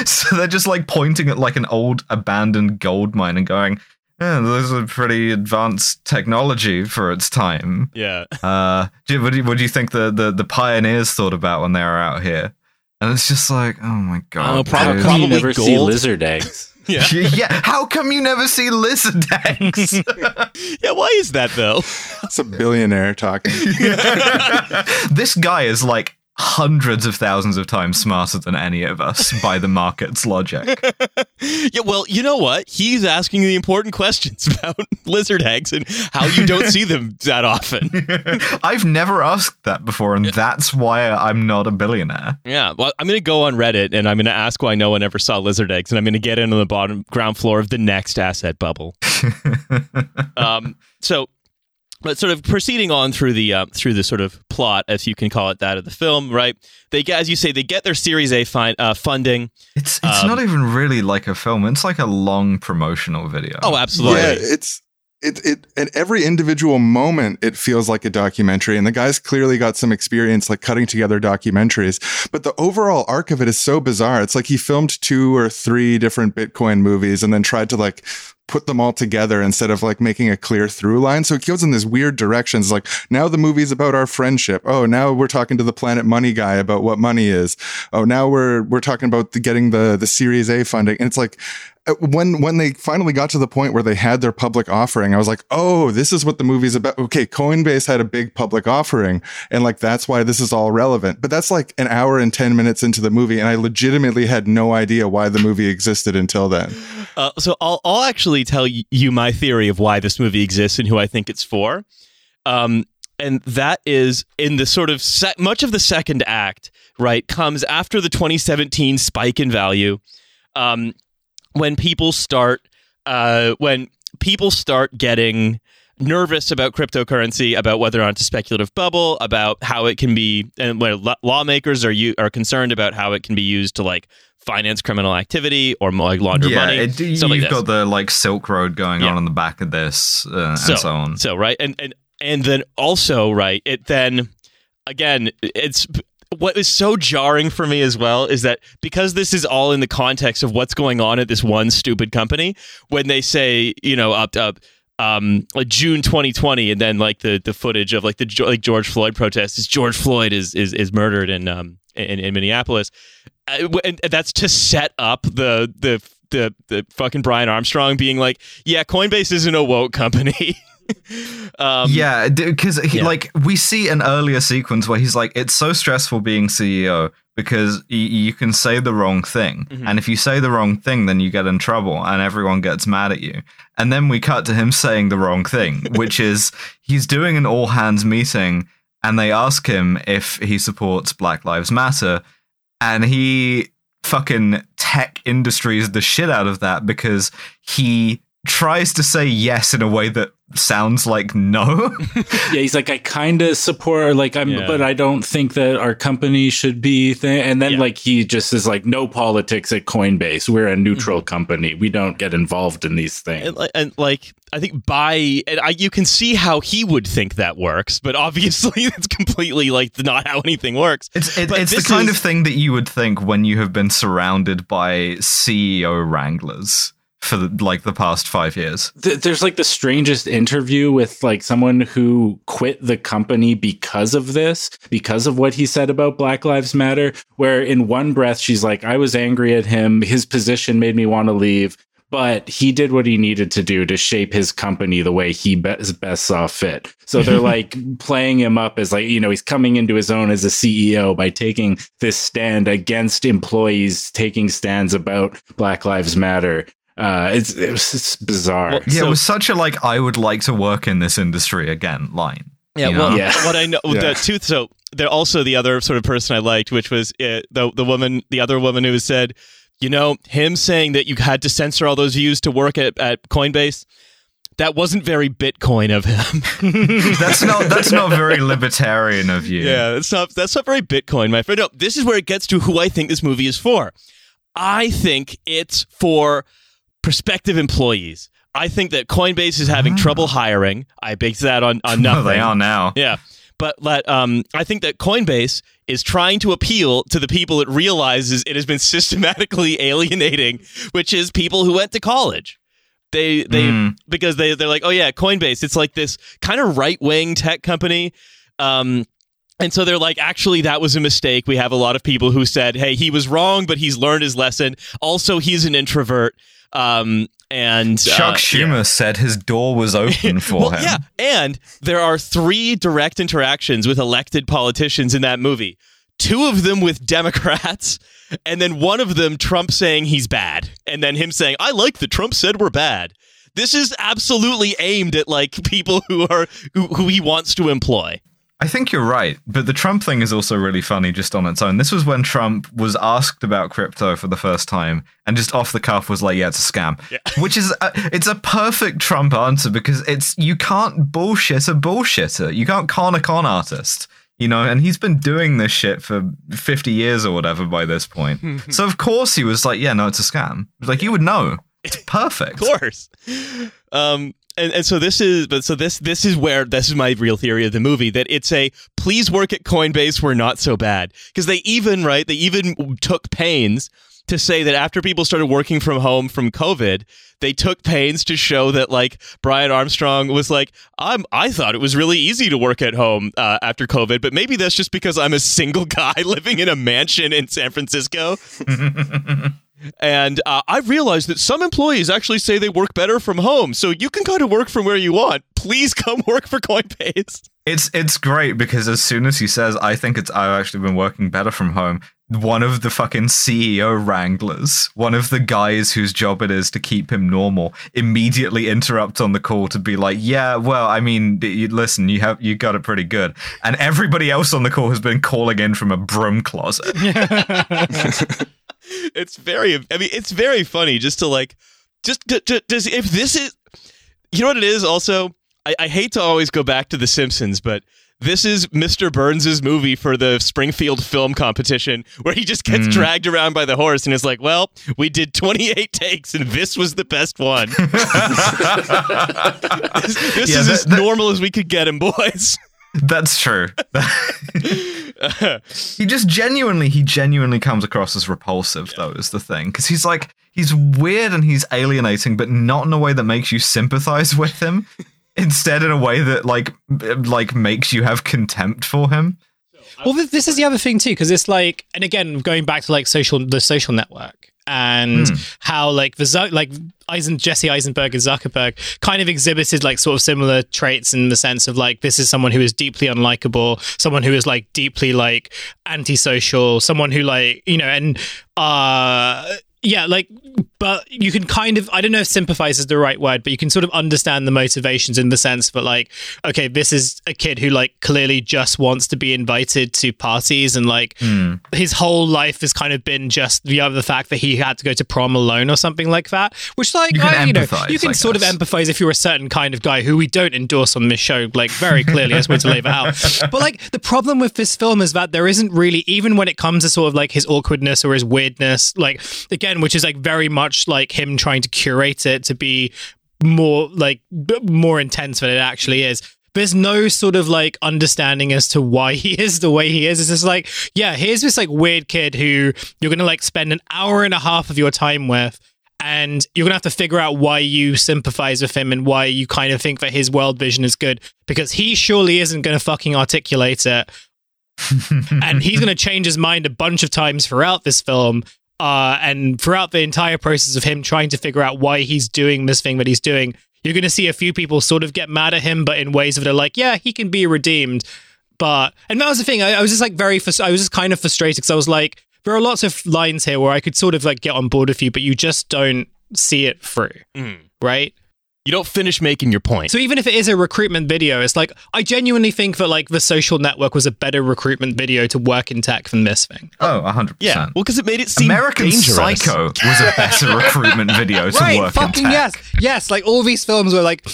so they're just like pointing at like an old abandoned gold mine and going, "Yeah, this is a pretty advanced technology for its time." yeah Uh, do you, what, do you, what do you think the, the the pioneers thought about when they were out here? And it's just like, oh my god, Oh, prob- dude. How come you Probably never see gold. lizard eggs? Yeah yeah, how come you never see lizard eggs? yeah why is that though It's a billionaire talking. this guy is like hundreds of thousands of times smarter than any of us by the market's logic. yeah, well, you know what? He's asking the important questions about lizard eggs and how you don't see them that often. I've never asked that before, and that's why I'm not a billionaire. Yeah, well, I'm going to go on Reddit and I'm going to ask why no one ever saw lizard eggs, and I'm going to get in on the bottom ground floor of the next asset bubble. um, so, but sort of proceeding on through the uh, through the sort of plot, if you can call it that, of the film, right? They as you say, they get their Series A fin- uh, funding. It's it's Um, not even really like a film. It's like a long promotional video. Oh, absolutely. Yeah, it's it it at every individual moment it feels like a documentary and the guy's clearly got some experience like cutting together documentaries but the overall arc of it is so bizarre it's like he filmed two or three different bitcoin movies and then tried to like put them all together instead of like making a clear through line so it goes in this weird directions like now the movie's about our friendship oh now we're talking to the planet money guy about what money is oh now we're we're talking about the, getting the the series a funding and it's like uh, when when they finally got to the point where they had their public offering, I was like, oh, this is what the movie's about. Okay, Coinbase had a big public offering, and like that's why this is all relevant. But that's like an hour and ten minutes into the movie, and I legitimately had no idea why the movie existed until then. Uh, so I'll I'll actually tell you my theory of why this movie exists and who I think it's for. Um, and that is in the sort of sec- much of the second act, right, comes after the 2017 spike in value, um, when people start, uh, when people start getting nervous about cryptocurrency, about whether or not it's a speculative bubble, about how it can be, and when lawmakers are you are concerned about how it can be used to like finance criminal activity or like launder yeah, money. it, you've like got the like Silk Road going Yeah. on in the back of this, uh, so, and so on. So right, and and and then also right, it then again, it's what is so jarring for me as well is that because this is all in the context of what's going on at this one stupid company, when they say you know up up. Um, like June 2020, and then like the the footage of like the like George Floyd protests is George Floyd is is is murdered in um in, in Minneapolis, uh, and that's to set up the the the the fucking Brian Armstrong being like, yeah, Coinbase isn't a woke company. um, yeah, because yeah. like we see an earlier sequence where he's like, "It's so stressful being CEO because y- you can say the wrong thing, Mhm. and if you say the wrong thing, then you get in trouble, and everyone gets mad at you." And then we cut to him saying the wrong thing, which is he's doing an all hands meeting, and they ask him if he supports Black Lives Matter, and he fucking tech industries the shit out of that because he tries to say yes in a way that sounds like no. yeah, he's like, I kind of support, like, I'm, Yeah. but I don't think that our company should be. Th-. And then, Yeah. like, he just is like, no politics at Coinbase. We're a neutral Mm-hmm. company. We don't get involved in these things. and, and like I think by and I, you can see how he would think that works, but obviously it's completely like not how anything works. It's it, it's the kind is- of thing that you would think when you have been surrounded by CEO wranglers for the, like the past five years. There's like the strangest interview with like someone who quit the company because of this, because of what he said about Black Lives Matter, where in one breath she's like, I was angry at him. His position made me want to leave. But he did what he needed to do to shape his company the way he best, best saw fit. So they're like playing him up as like, you know, he's coming into his own as a CEO by taking this stand against employees taking stands about Black Lives Matter. Uh, it's it's, it's bizarre. Well, Yeah, So- it was such a like I would like to work in this industry again line. Yeah, you well. Yeah. what I know, Yeah. the tooth. So there also the other sort of person I liked, which was uh, the the woman, the other woman who said, you know, him saying that you had to censor all those views to work at, at Coinbase. That wasn't very Bitcoin of him. that's not that's not very libertarian of you. yeah, that's not that's not very Bitcoin, my friend. No, this is where it gets to who I think this movie is for. I think it's for prospective employees. I think that Coinbase is having trouble hiring. I base that on on nothing. they are now. Yeah. But let um I think that Coinbase is trying to appeal to the people it realizes it has been systematically alienating, which is people who went to college. They they Mm. because they they're like, "Oh yeah, Coinbase, it's like this kind of right-wing tech company." Um and so they're like, actually, that was a mistake. We have a lot of people who said, hey, he was wrong, but he's learned his lesson. Also, he's an introvert. Um, and Chuck uh, yeah. Schumer said his door was open for well, him. yeah, and there are three direct interactions with elected politicians in that movie. Two of them with Democrats, and then one of them Trump saying he's bad, and then him saying, "I like that Trump said we're bad." This is absolutely aimed at like people who are who, who he wants to employ. I think you're right, but the Trump thing is also really funny just on its own. This was when Trump was asked about crypto for the first time and just off the cuff was like, "Yeah, it's a scam," which is a, it's a perfect Trump answer because it's you can't bullshit a bullshitter, you can't con a con artist, you know. And he's been doing this shit for fifty years or whatever by this point. so of course he was like, "Yeah, no, it's a scam." Like you would know. It's perfect. Of course. Um, and, and so this is but so this this is where this is my real theory of the movie that it's a please work at Coinbase we're not so bad. Because they even right they even took pains to say that after people started working from home from COVID they took pains to show that like Brian Armstrong was like I'm I thought it was really easy to work at home uh, after COVID but maybe that's just because I'm a single guy living in a mansion in San Francisco and uh, I've realized that some employees actually say they work better from home. So you can kind of work from where you want. Please come work for Coinbase. It's it's great because as soon as he says, "I think it's I've actually been working better from home," one of the fucking CEO wranglers, one of the guys whose job it is to keep him normal, immediately interrupts on the call to be like, "Yeah, well, I mean, you, listen, you have you got it pretty good," and everybody else on the call has been calling in from a broom closet. It's very, I mean, it's very funny just to like, just to, to, does if this is, you know what it is also? I, I hate to always go back to The Simpsons, but this is Mr. Burns' movie for the Springfield Film Competition, where he just gets hmm. dragged around by the horse and is like, "Well, we did 28 takes, and this was the best one. this this Yeah, is that- as that- normal as we could get him, boys." That's true. he just genuinely, he genuinely comes across as repulsive, though, is the thing. Because he's like, he's weird and he's alienating, but not in a way that makes you sympathize with him. Instead, in a way that like, like makes you have contempt for him. Well, this is the other thing too, because it's like, and again, going back to like social, the social network, and how like the like Eisen, Jesse Eisenberg and Zuckerberg kind of exhibited like sort of similar traits in the sense of like this is someone who is deeply unlikable, someone who is like deeply like antisocial, someone who like you know, and uh yeah, like, but you can kind of, I don't know if sympathize is the right word, but you can sort of understand the motivations in the sense that, like, okay, this is a kid who, like, clearly just wants to be invited to parties and, like, his whole life has kind of been just the other fact that he had to go to prom alone or something like that, which, like, You I- you know, you can sort of empathize if you're a certain kind of guy who we don't endorse on this show, like, very clearly. as want to lay that out. But, like, the problem with this film is that there isn't really, even when it comes to sort of like his awkwardness or his weirdness, like, again, which is like very much like him trying to curate it to be more like more intense than it actually is. There's no sort of like understanding as to why he is the way he is. It's just like, yeah, here's this like weird kid who you're gonna like spend an hour and a half of your time with. and you're gonna have to figure out why you sympathize with him and why you kind of think that his world vision is good because he surely isn't gonna fucking articulate it and he's going to change his mind a bunch of times throughout this film uh, and throughout the entire process of him trying to figure out why he's doing this thing that he's doing you're going to see a few people sort of get mad at him but in ways that are like yeah he can be redeemed. But and that was the thing i, I was just like very i was just kind of frustrated because i was like there are lots of lines here where i could sort of like get on board with you but you just don't see it through. Mm. right You don't finish making your point. so even if it is a recruitment video, it's like I genuinely think that like the social network was a better recruitment video to work in tech than this thing. Oh, 100%. yeah, well, because it made it seem American dangerous. Psycho was a better recruitment video to right, work fucking in tech. yes, yes. Like all these films were like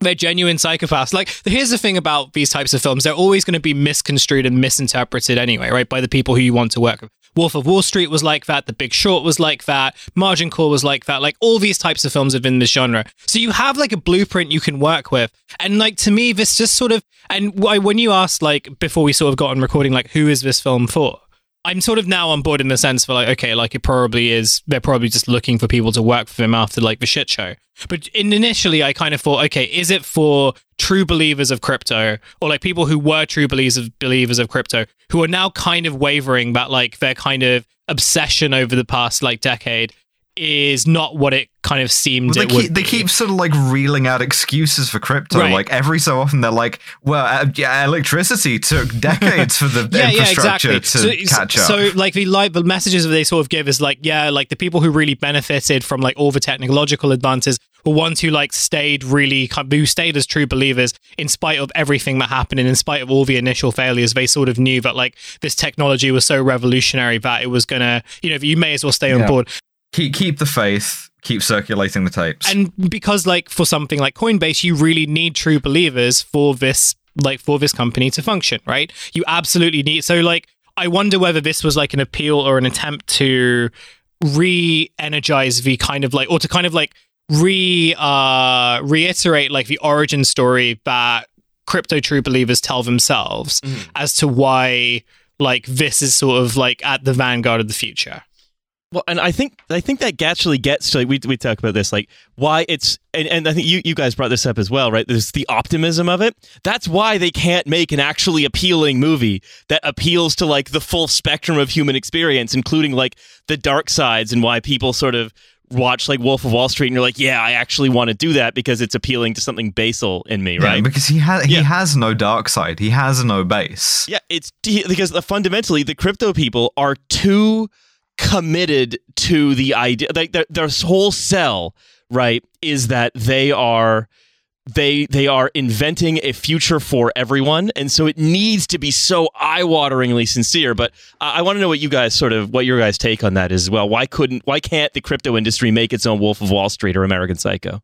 they're genuine psychopaths. Like here's the thing about these types of films: they're always going to be misconstrued and misinterpreted anyway, right, by the people who you want to work with. Wolf of Wall Street was like that. The Big Short was like that. Margin Call was like that. Like all these types of films have been this genre. So you have like a blueprint you can work with. And like to me, this just sort of and when you asked like before we sort of got on recording, like who is this film for? I'm sort of now on board in the sense for like, okay, like it probably is. They're probably just looking for people to work for them after like the shit show. But in, initially, I kind of thought, okay, is it for true believers of crypto or like people who were true believers of believers of crypto who are now kind of wavering that like their kind of obsession over the past like decade is not what it kind of seemed Well, they, keep, they keep sort of like reeling out excuses for crypto. Right. Like every so often, they're like, "Well, uh, yeah, electricity took decades for the yeah, yeah, infrastructure exactly. to so, catch up." So, like the like the messages that they sort of give is like, yeah, like the people who really benefited from like all the technological advances were ones who like stayed really who stayed as true believers in spite of everything that happened and in spite of all the initial failures. They sort of knew that like this technology was so revolutionary that it was gonna, you know, you may as well stay on Yeah. board. Keep keep the faith, keep circulating the tapes. And because like for something like Coinbase, you really need true believers for this like for this company to function, right? You absolutely need so like I wonder whether this was like an appeal or an attempt to re-energize the kind of like or to kind of like re uh reiterate like the origin story that crypto true believers tell themselves Mhm. as to why like this is sort of like at the vanguard of the future. Well, and I think I think that actually gets to like we we talk about this like why it's and, and I think you you guys brought this up as well, right? There's the optimism of it. That's why they can't make an actually appealing movie that appeals to like the full spectrum of human experience, including like the dark sides and why people sort of watch like Wolf of Wall Street and you're like, yeah, I actually want to do that because it's appealing to something basal in me, right? Yeah, because he has he Yeah. has no dark side. He has no base. Yeah, it's because the, fundamentally the crypto people are too committed to the idea. Like their, their whole sell, right, is that they are they they are inventing a future for everyone, and so it needs to be so eye-wateringly sincere. But I I want to know what you guys sort of what your guys take on that is as well. Why couldn't why can't the crypto industry make its own Wolf of Wall Street or American Psycho?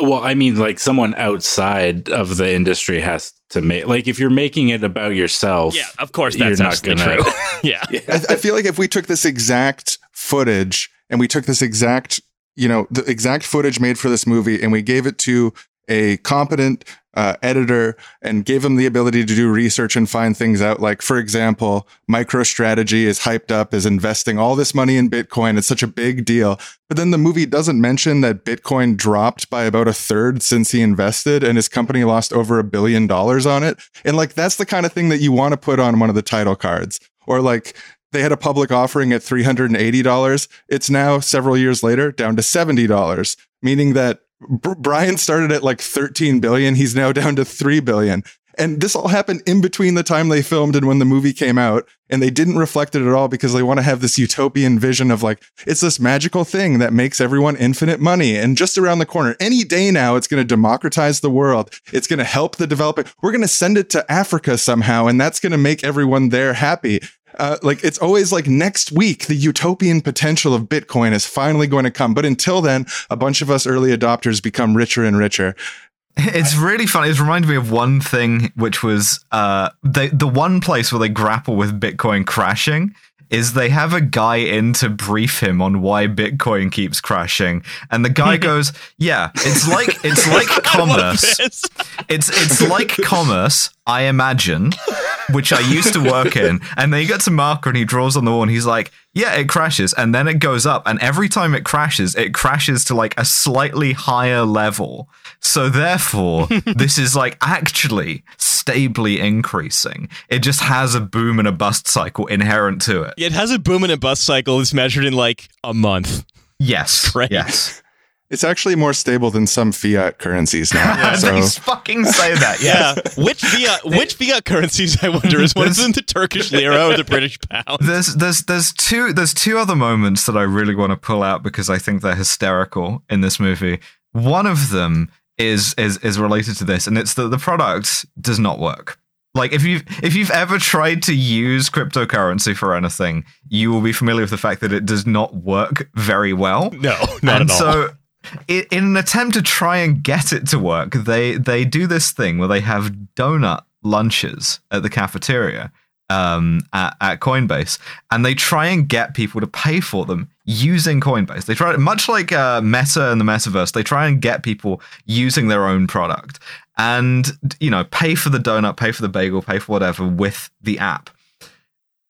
Well, I mean, like someone outside of the industry has to make. Like, if you're making it about yourself, yeah, of course you're not gonna. yeah. I, I feel like if we took this exact footage and we took this exact, you know, the exact footage made for this movie and we gave it to a competent uh, editor and gave them the ability to do research and find things out. Like, for example, MicroStrategy is hyped up as investing all this money in Bitcoin. It's such a big deal. But then the movie doesn't mention that Bitcoin dropped by about a third since he invested and his company lost over a billion dollars on it. And like, that's the kind of thing that you want to put on one of the title cards. Or like, they had a public offering at $380. It's now several years later down to $70, meaning that Br- Brian started at like 13 billion. He's now down to 3 billion. And this all happened in between the time they filmed and when the movie came out. And they didn't reflect it at all because they want to have this utopian vision of like, it's this magical thing that makes everyone infinite money. And just around the corner, any day now, it's going to democratize the world. It's going to help the developing. We're going to send it to Africa somehow. And that's going to make everyone there happy. Uh, like it's always like next week, the utopian potential of Bitcoin is finally going to come. But until then, a bunch of us early adopters become richer and richer. It's really funny. It's reminded me of one thing, which was uh, they, the one place where they grapple with Bitcoin crashing is they have a guy in to brief him on why Bitcoin keeps crashing, and the guy goes, "Yeah, it's like it's like commerce. It's it's like commerce, I imagine, which I used to work in. And then he gets a marker and he draws on the wall and he's like, yeah, it crashes. And then it goes up. And every time it crashes, it crashes to like a slightly higher level. So therefore, this is like actually stably increasing. It just has a boom and a bust cycle inherent to it. It has a boom and a bust cycle that's measured in like a month. Yes. Great. Yes. It's actually more stable than some fiat currencies now. so they fucking say that. Yeah. Yes. which fiat which fiat currencies I wonder is one of them the Turkish lira or the British pound? There's there's there's two there's two other moments that I really want to pull out because I think they're hysterical in this movie. One of them is is is related to this, and it's that the product does not work. Like if you've if you've ever tried to use cryptocurrency for anything, you will be familiar with the fact that it does not work very well. No, not and at all. so i- in an attempt to try and get it to work, they they do this thing where they have donut lunches at the cafeteria um, at, at Coinbase, and they try and get people to pay for them using Coinbase. They try much like uh, Meta and the Metaverse. They try and get people using their own product, and you know, pay for the donut, pay for the bagel, pay for whatever with the app.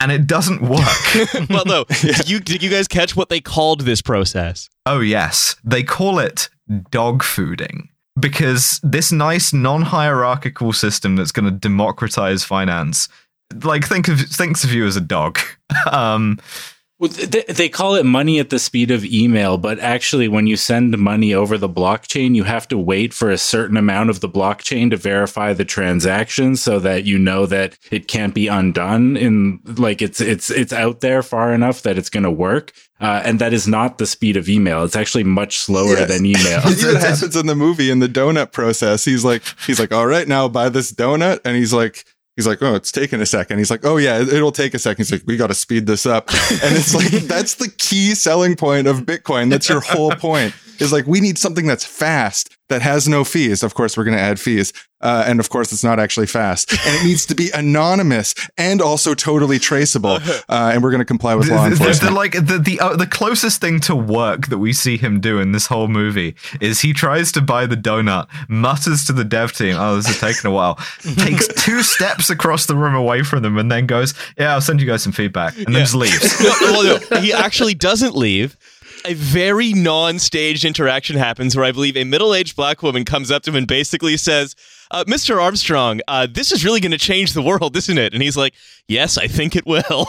And it doesn't work. well, no. Did you did you guys catch what they called this process? Oh, yes. They call it dog fooding because this nice non hierarchical system that's going to democratize finance, like, think of thinks of you as a dog. um, Well, they, they call it money at the speed of email, but actually, when you send money over the blockchain, you have to wait for a certain amount of the blockchain to verify the transaction, so that you know that it can't be undone. In like it's it's it's out there far enough that it's going to work, uh, and that is not the speed of email. It's actually much slower Yes. than email. it even happens in the movie in the donut process. He's like, he's like, all right, now buy this donut, and he's like. He's like, oh, it's taking a second. He's like, oh yeah, it- it'll take a second. He's like, we got to speed this up, and it's like that's the key selling point of Bitcoin. That's your whole point. Is like we need something that's fast that has no fees. Of course, we're going to add fees, uh, and of course, it's not actually fast, and it needs to be anonymous and also totally traceable. Uh, and we're going to comply with law the, the- the- enforcement. like the the uh, the closest thing to work that we see him do in this whole movie is he tries to buy the donut, mutters to the dev team, "Oh, this is taking a while," takes two steps across the room away from them, and then goes, "Yeah, I'll send you guys some feedback," and then just leaves. no, well, no, he actually doesn't leave. A very non-staged interaction happens where I believe a middle-aged black woman comes up to him and basically says, uh, "Mr. Armstrong, uh, this is really going to change the world, isn't it?" And he's like, "Yes, I think it will."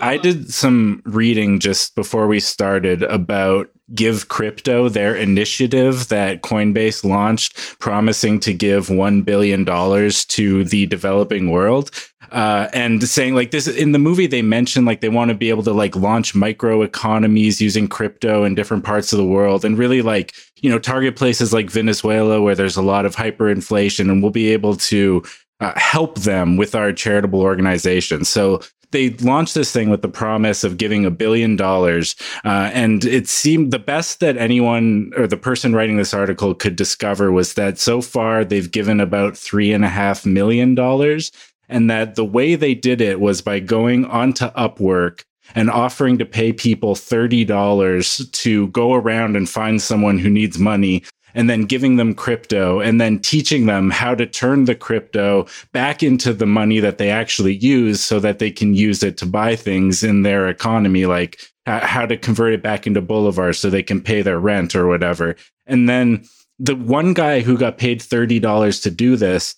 I did some reading just before we started about Give Crypto, their initiative that Coinbase launched, promising to give $1 billion to the developing world. Uh, and saying like this in the movie, they mentioned like they want to be able to like launch micro economies using crypto in different parts of the world and really like, you know, target places like Venezuela where there's a lot of hyperinflation and we'll be able to uh, help them with our charitable organization. So they launched this thing with the promise of giving a billion dollars. Uh, and it seemed the best that anyone or the person writing this article could discover was that so far they've given about three and a half million dollars. And that the way they did it was by going onto Upwork and offering to pay people $30 to go around and find someone who needs money and then giving them crypto and then teaching them how to turn the crypto back into the money that they actually use so that they can use it to buy things in their economy, like how to convert it back into Bolivar so they can pay their rent or whatever. And then the one guy who got paid $30 to do this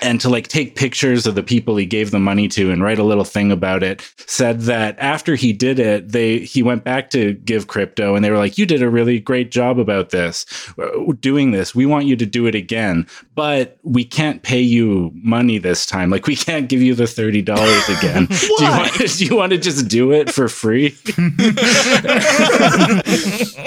and to like take pictures of the people he gave the money to and write a little thing about it said that after he did it they he went back to give crypto and they were like you did a really great job about this uh, doing this. We want you to do it again but we can't pay you money this time like we can't give you the $30 again do, you want, do you want to just do it for free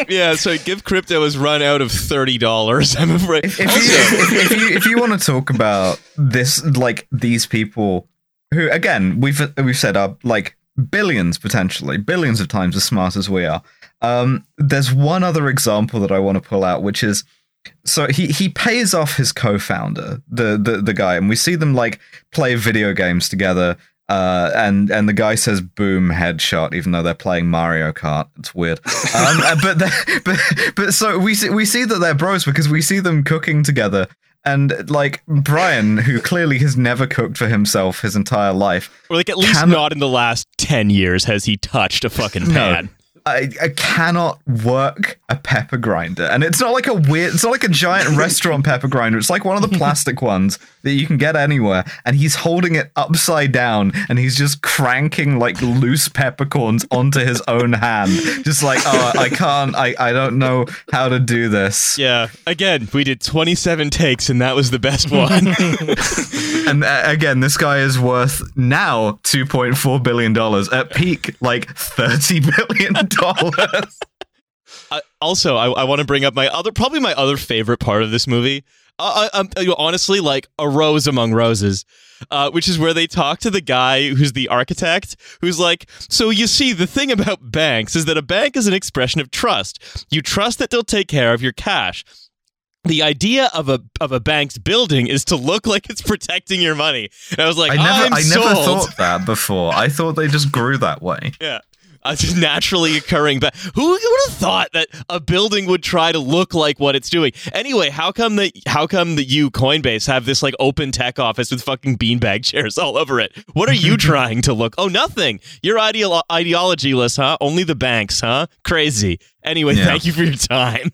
yeah, so Give Crypto has run out of thirty dollars. I'm afraid. if you, if, if you if you want to talk about this, like these people who, again, we've we've said are like billions potentially, billions of times as smart as we are. Um, there's one other example that I want to pull out, which is so he he pays off his co-founder, the the the guy, and we see them like play video games together. Uh, and and the guy says "boom headshot," even though they're playing Mario Kart. It's weird. Um, but, but but so we see we see that they're bros because we see them cooking together, And like Brian, who clearly has never cooked for himself his entire life, Or like at least Can- not in the last ten years has he touched a fucking pan. I, I cannot work a pepper grinder. And it's not like a weird, it's not like a giant restaurant pepper grinder. It's like one of the plastic ones that you can get anywhere. And he's holding it upside down and he's just cranking like loose peppercorns onto his own hand. Just like, oh, I can't, I, I don't know how to do this. Yeah. Again, we did 27 takes and that was the best one. And uh, again, this guy is worth now $2.4 billion. At peak, like $30 billion. I, also, I, I want to bring up my other, probably my other favorite part of this movie. Uh, I, I'm you honestly like a rose among roses, uh, which is where they talk to the guy who's the architect, who's like, "So you see, the thing about banks is that a bank is an expression of trust. You trust that they'll take care of your cash." The idea of a of a bank's building is to look like it's protecting your money. And I was like, I never, I never sold. thought that before. I thought they just grew that way. Yeah. Uh, just naturally occurring but who, who would have thought that a building would try to look like what it's doing? Anyway how come that how come that you coinbase have this like open tech office with fucking beanbag chairs all over it? What are you trying to look oh nothing! You're ideolo- ideologyless huh? Only the banks huh? Crazy. Anyway Yeah. thank you for your time.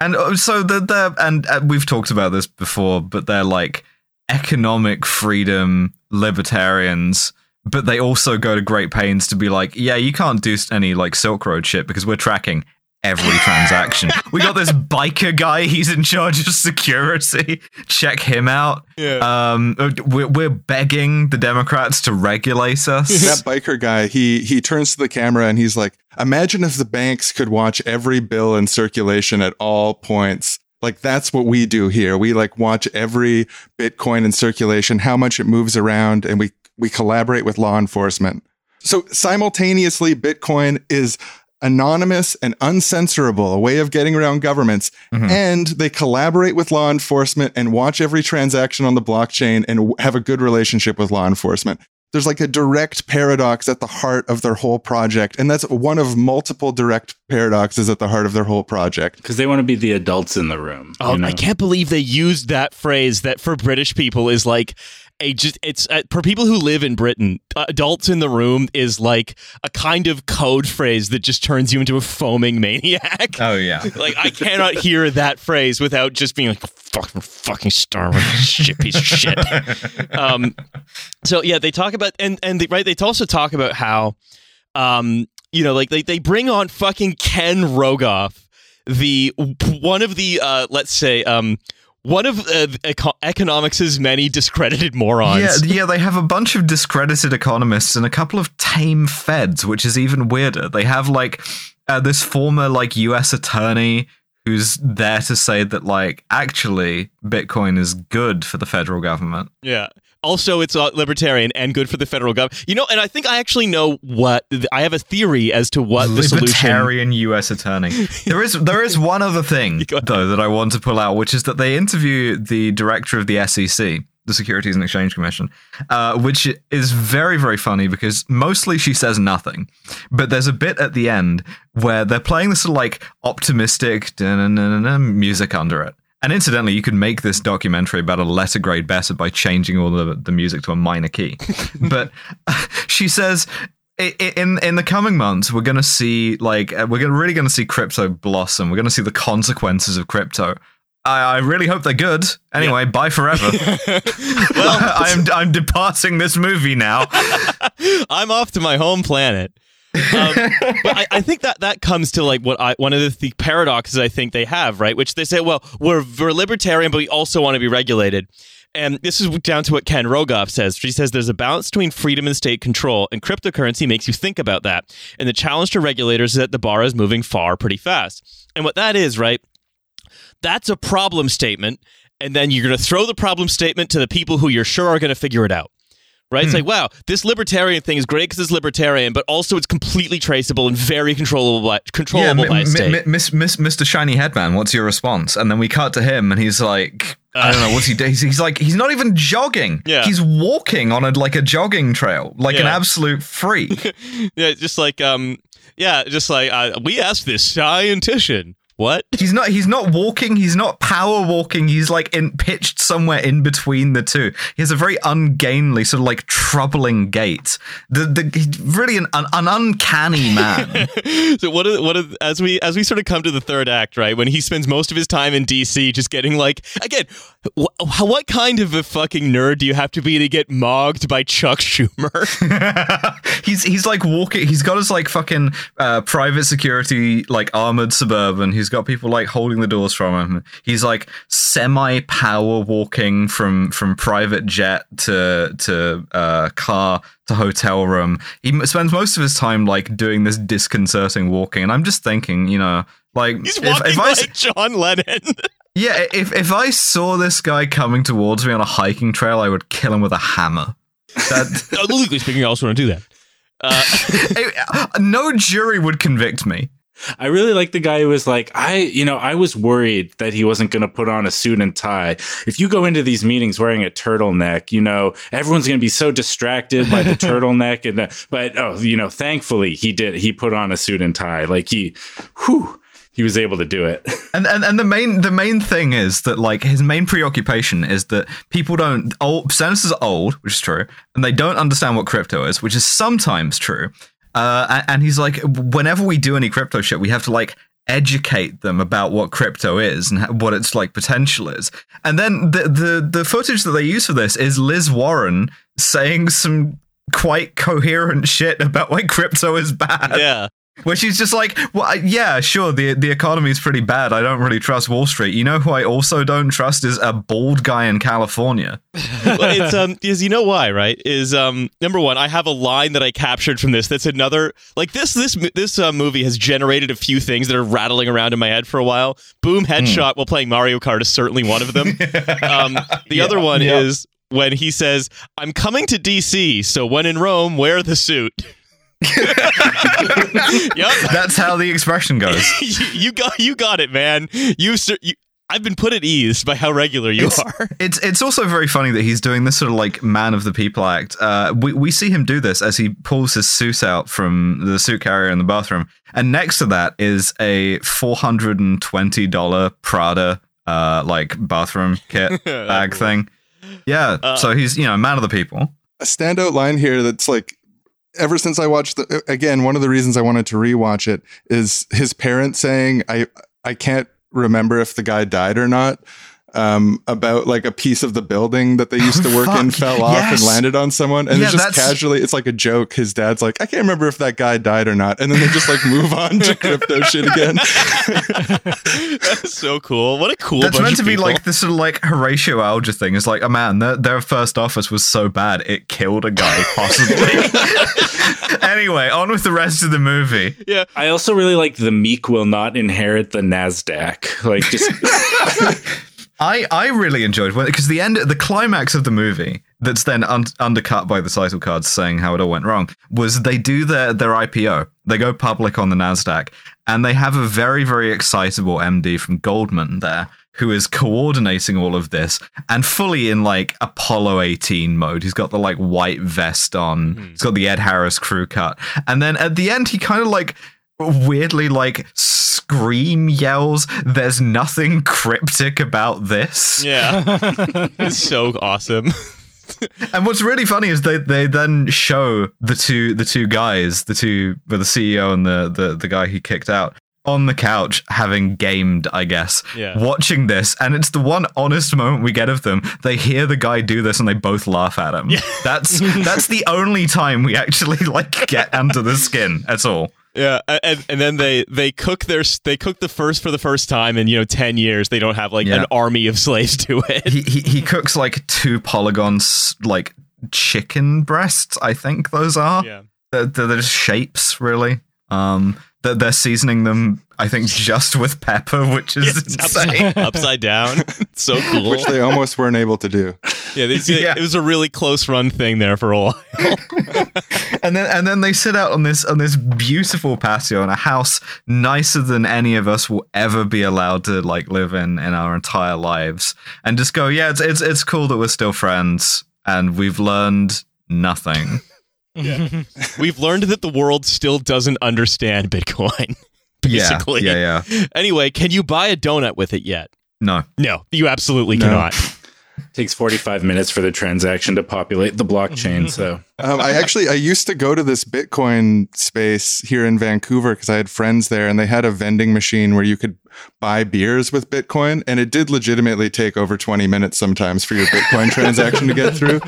And uh, so the the and uh, we've talked about this before, but they're like economic freedom libertarians. But they also go to great pains to be like, yeah, you can't do any like Silk Road shit because we're tracking every transaction. we got this biker guy; he's in charge of security. Check him out. yeah Um, we're, we're begging the Democrats to regulate us. that biker guy, he he turns to the camera and he's like, "Imagine if the banks could watch every bill in circulation at all points." Like that's what we do here. We like watch every Bitcoin in circulation, how much it moves around, and we we collaborate with law enforcement. So simultaneously, Bitcoin is anonymous and uncensorable, a way of getting around governments. Mhm. And they collaborate with law enforcement and watch every transaction on the blockchain and have a good relationship with law enforcement. There's like a direct paradox at the heart of their whole project. And that's one of multiple direct paradoxes at the heart of their whole project. because they want to be the adults in the room. Oh, you know? I can't believe they used that phrase that for British people is like just it's uh, for people who live in Britain, adults in the room is like a kind of code phrase that just turns you into a foaming maniac. Oh yeah. like I cannot hear that phrase without just being like fucking fucking Star Wars shit piece of shit. Um, so yeah, they talk about and and they, right they also talk about how um you know like they they bring on fucking Ken Rogoff, the one of the uh let's say um one of uh, eco- economics' many discredited morons. Yeah, yeah, they have a bunch of discredited economists and a couple of tame feds, which is even weirder. They have like uh, this former like U.S. attorney who's there to say that like actually Bitcoin is good for the federal government. Yeah. Also, it's uh, libertarian and good for the federal government. You know, and I think I actually know what I have a theory as to what the solution. Libertarian U.S. attorney. There is there is one other thing though that I want to pull out, which is that they interview the director of the SEC, the Securities and Exchange Commission, uh, which is very very funny because mostly she says nothing, but there's a bit at the end where they're playing this sort of like optimistic music under it. And incidentally, you could make this documentary about a letter grade better by changing all the, the music to a minor key. but she says in in the coming months, we're going to see like uh, we're gonna, really going to see crypto blossom. We're going to see the consequences of crypto. I, I really hope they're good. Anyway, bye forever. well, I'm I'm departing this movie now. I'm off to my home planet. Um, but I, I think that that comes to like what I one of the, the paradoxes I think they have, right? Which they say, well, we're, we're libertarian, but we also want to be regulated. And this is down to what Ken Rogoff says. She says there's a balance between freedom and state control, and cryptocurrency makes you think about that. And the challenge to regulators is that the bar is moving far pretty fast. And what that is, right? That's a problem statement. And then you're going to throw the problem statement to the people who you're sure are going to figure it out right? It's like, wow, this libertarian thing is great because it's libertarian, but also it's completely traceable and very controllable by, controllable yeah, by m- state. m- miss, miss, Mr. Shiny Headman, what's your response? And then we cut to him, and he's like, I don't know, what's he doing? He's, he's like, he's not even jogging. Yeah. he's walking on a like a jogging trail, like an absolute freak. yeah, just like, um, yeah, just like uh, we asked this scientician, What? He's not. He's not walking. He's not power walking. He's like in pitched somewhere in between the two. He has a very ungainly, sort of like troubling gait. The the he's really an, an, an uncanny man. so what? Are, what? Are, as we as we sort of come to the third act, right? When he spends most of his time in DC, just getting like again, wh- what kind of a fucking nerd do you have to be to get mogged by Chuck Schumer? he's he's like walking. He's got his like fucking uh, private security like armored suburban. He's got people like holding the doors from him. He's like semi power walking from from private jet to to uh, car to hotel room. He m- spends most of his time like doing this disconcerting walking, and I'm just thinking, you know, like He's if, walking if I like John Lennon. yeah, if if I saw this guy coming towards me on a hiking trail, I would kill him with a hammer. That Uh, legally speaking, I also want to do that. Uh, no jury would convict me. I really like the guy who was like, I, you know, I was worried that he wasn't going to put on a suit and tie. If you go into these meetings wearing a turtleneck, you know, everyone's going to be so distracted by the turtleneck. And, the, but, oh, you know, thankfully he did, he put on a suit and tie. Like he, whew, he was able to do it. And, and and the main the main thing is that like his main preoccupation is that people don't old senators are old, which is true, and they don't understand what crypto is, which is sometimes true. Uh, and, and he's like, whenever we do any crypto shit, we have to like educate them about what crypto is and what its like potential is. And then the the the footage that they use for this is Liz Warren saying some quite coherent shit about why crypto is bad. yeah. Where she's just like, well, I- yeah, sure, the the economy is pretty bad. I don't really trust Wall Street. You know who I also don't trust is a bald guy in California. well, it's um because you know why, right? Is um number one, I have a line that I captured from this. That's another like this this this uh, movie has generated a few things that are rattling around in my head for a while. Boom headshot while playing Mario Kart is certainly one of them. um, the other one yeah. is when he says, "I'm coming to DC, so when in Rome, wear the suit." Yep, That's how the expression goes. you, you got you got it, man. You, cer- you I've been put at ease by how regular you It's- are. It's it's also very funny that he's doing this sort of like man of the people act. Uh, we we see him do this as he pulls his suit out from the suit carrier in the bathroom, and next to that is a four hundred and twenty dollar Prada uh like bathroom kit bag cool. thing. Yeah, Uh, so he's you know man of the people. a standout line here that's like ever since I watched the again one of the reasons I wanted to rewatch it is his parents saying I I can't remember if the guy died or not um about like a piece of the building that they used to work in Fuck, fell off and landed on someone and Yeah, it's just that's- casually it's like a joke his dad's like I can't remember if that guy died or not and then they just like move on to crypto shit again That's so cool. What a cool. That's meant of to be people. like this sort of like Horatio Alger thing. It's like, oh man, their, their first office was so bad it killed a guy, possibly. anyway, on with the rest of the movie. yeah. I also really like the meek will not inherit the NASDAQ. Like just, I, I really enjoyed because the end, the climax of the movie that's then un- undercut by the title cards saying how it all went wrong was they do their their IPO. They go public on the Nasdaq, and they have a very very excitable MD from Goldman there who is coordinating all of this and fully in like Apollo 13 mode. He's got the like white vest on. Hmm. He's got the Ed Harris crew cut, and then at the end he kind of like weirdly like scream yells there's nothing cryptic about this Yeah. it's so awesome. and what's really funny is they they then show the two the two guys the two the ceo and the the, the guy he kicked out on the couch having gamed i guess Yeah. watching this and it's the one honest moment we get of them they hear the guy do this and they both laugh at him Yeah. that's that's the only time we actually like get under the skin at all Yeah, and and then they they cook their they cook the first for the first time in you know ten years. They don't have like Yeah. an army of slaves do it. he, he he cooks like two polygons like chicken breasts i think those are Yeah, they're, they're just shapes really um they're, they're seasoning them i think just with pepper which is It's insane upside, upside down. It's so cool. which they almost weren't able to do yeah, they, Yeah. it was a really close run thing there for a while. and then and then they sit out on this on this beautiful patio in a house nicer than any of us will ever be allowed to like live in in our entire lives and just go yeah it's it's, it's cool that we're still friends and we've learned nothing We've learned that the world still doesn't understand Bitcoin. basically. Yeah, yeah, yeah. Anyway, can you buy a donut with it yet? No. No, you absolutely No. cannot. takes 45 minutes for the transaction to populate the blockchain. So Um, I actually I used to go to this Bitcoin space here in Vancouver because I had friends there, and they had a vending machine where you could buy beers with Bitcoin, and it did legitimately take over twenty minutes sometimes for your Bitcoin transaction to get through.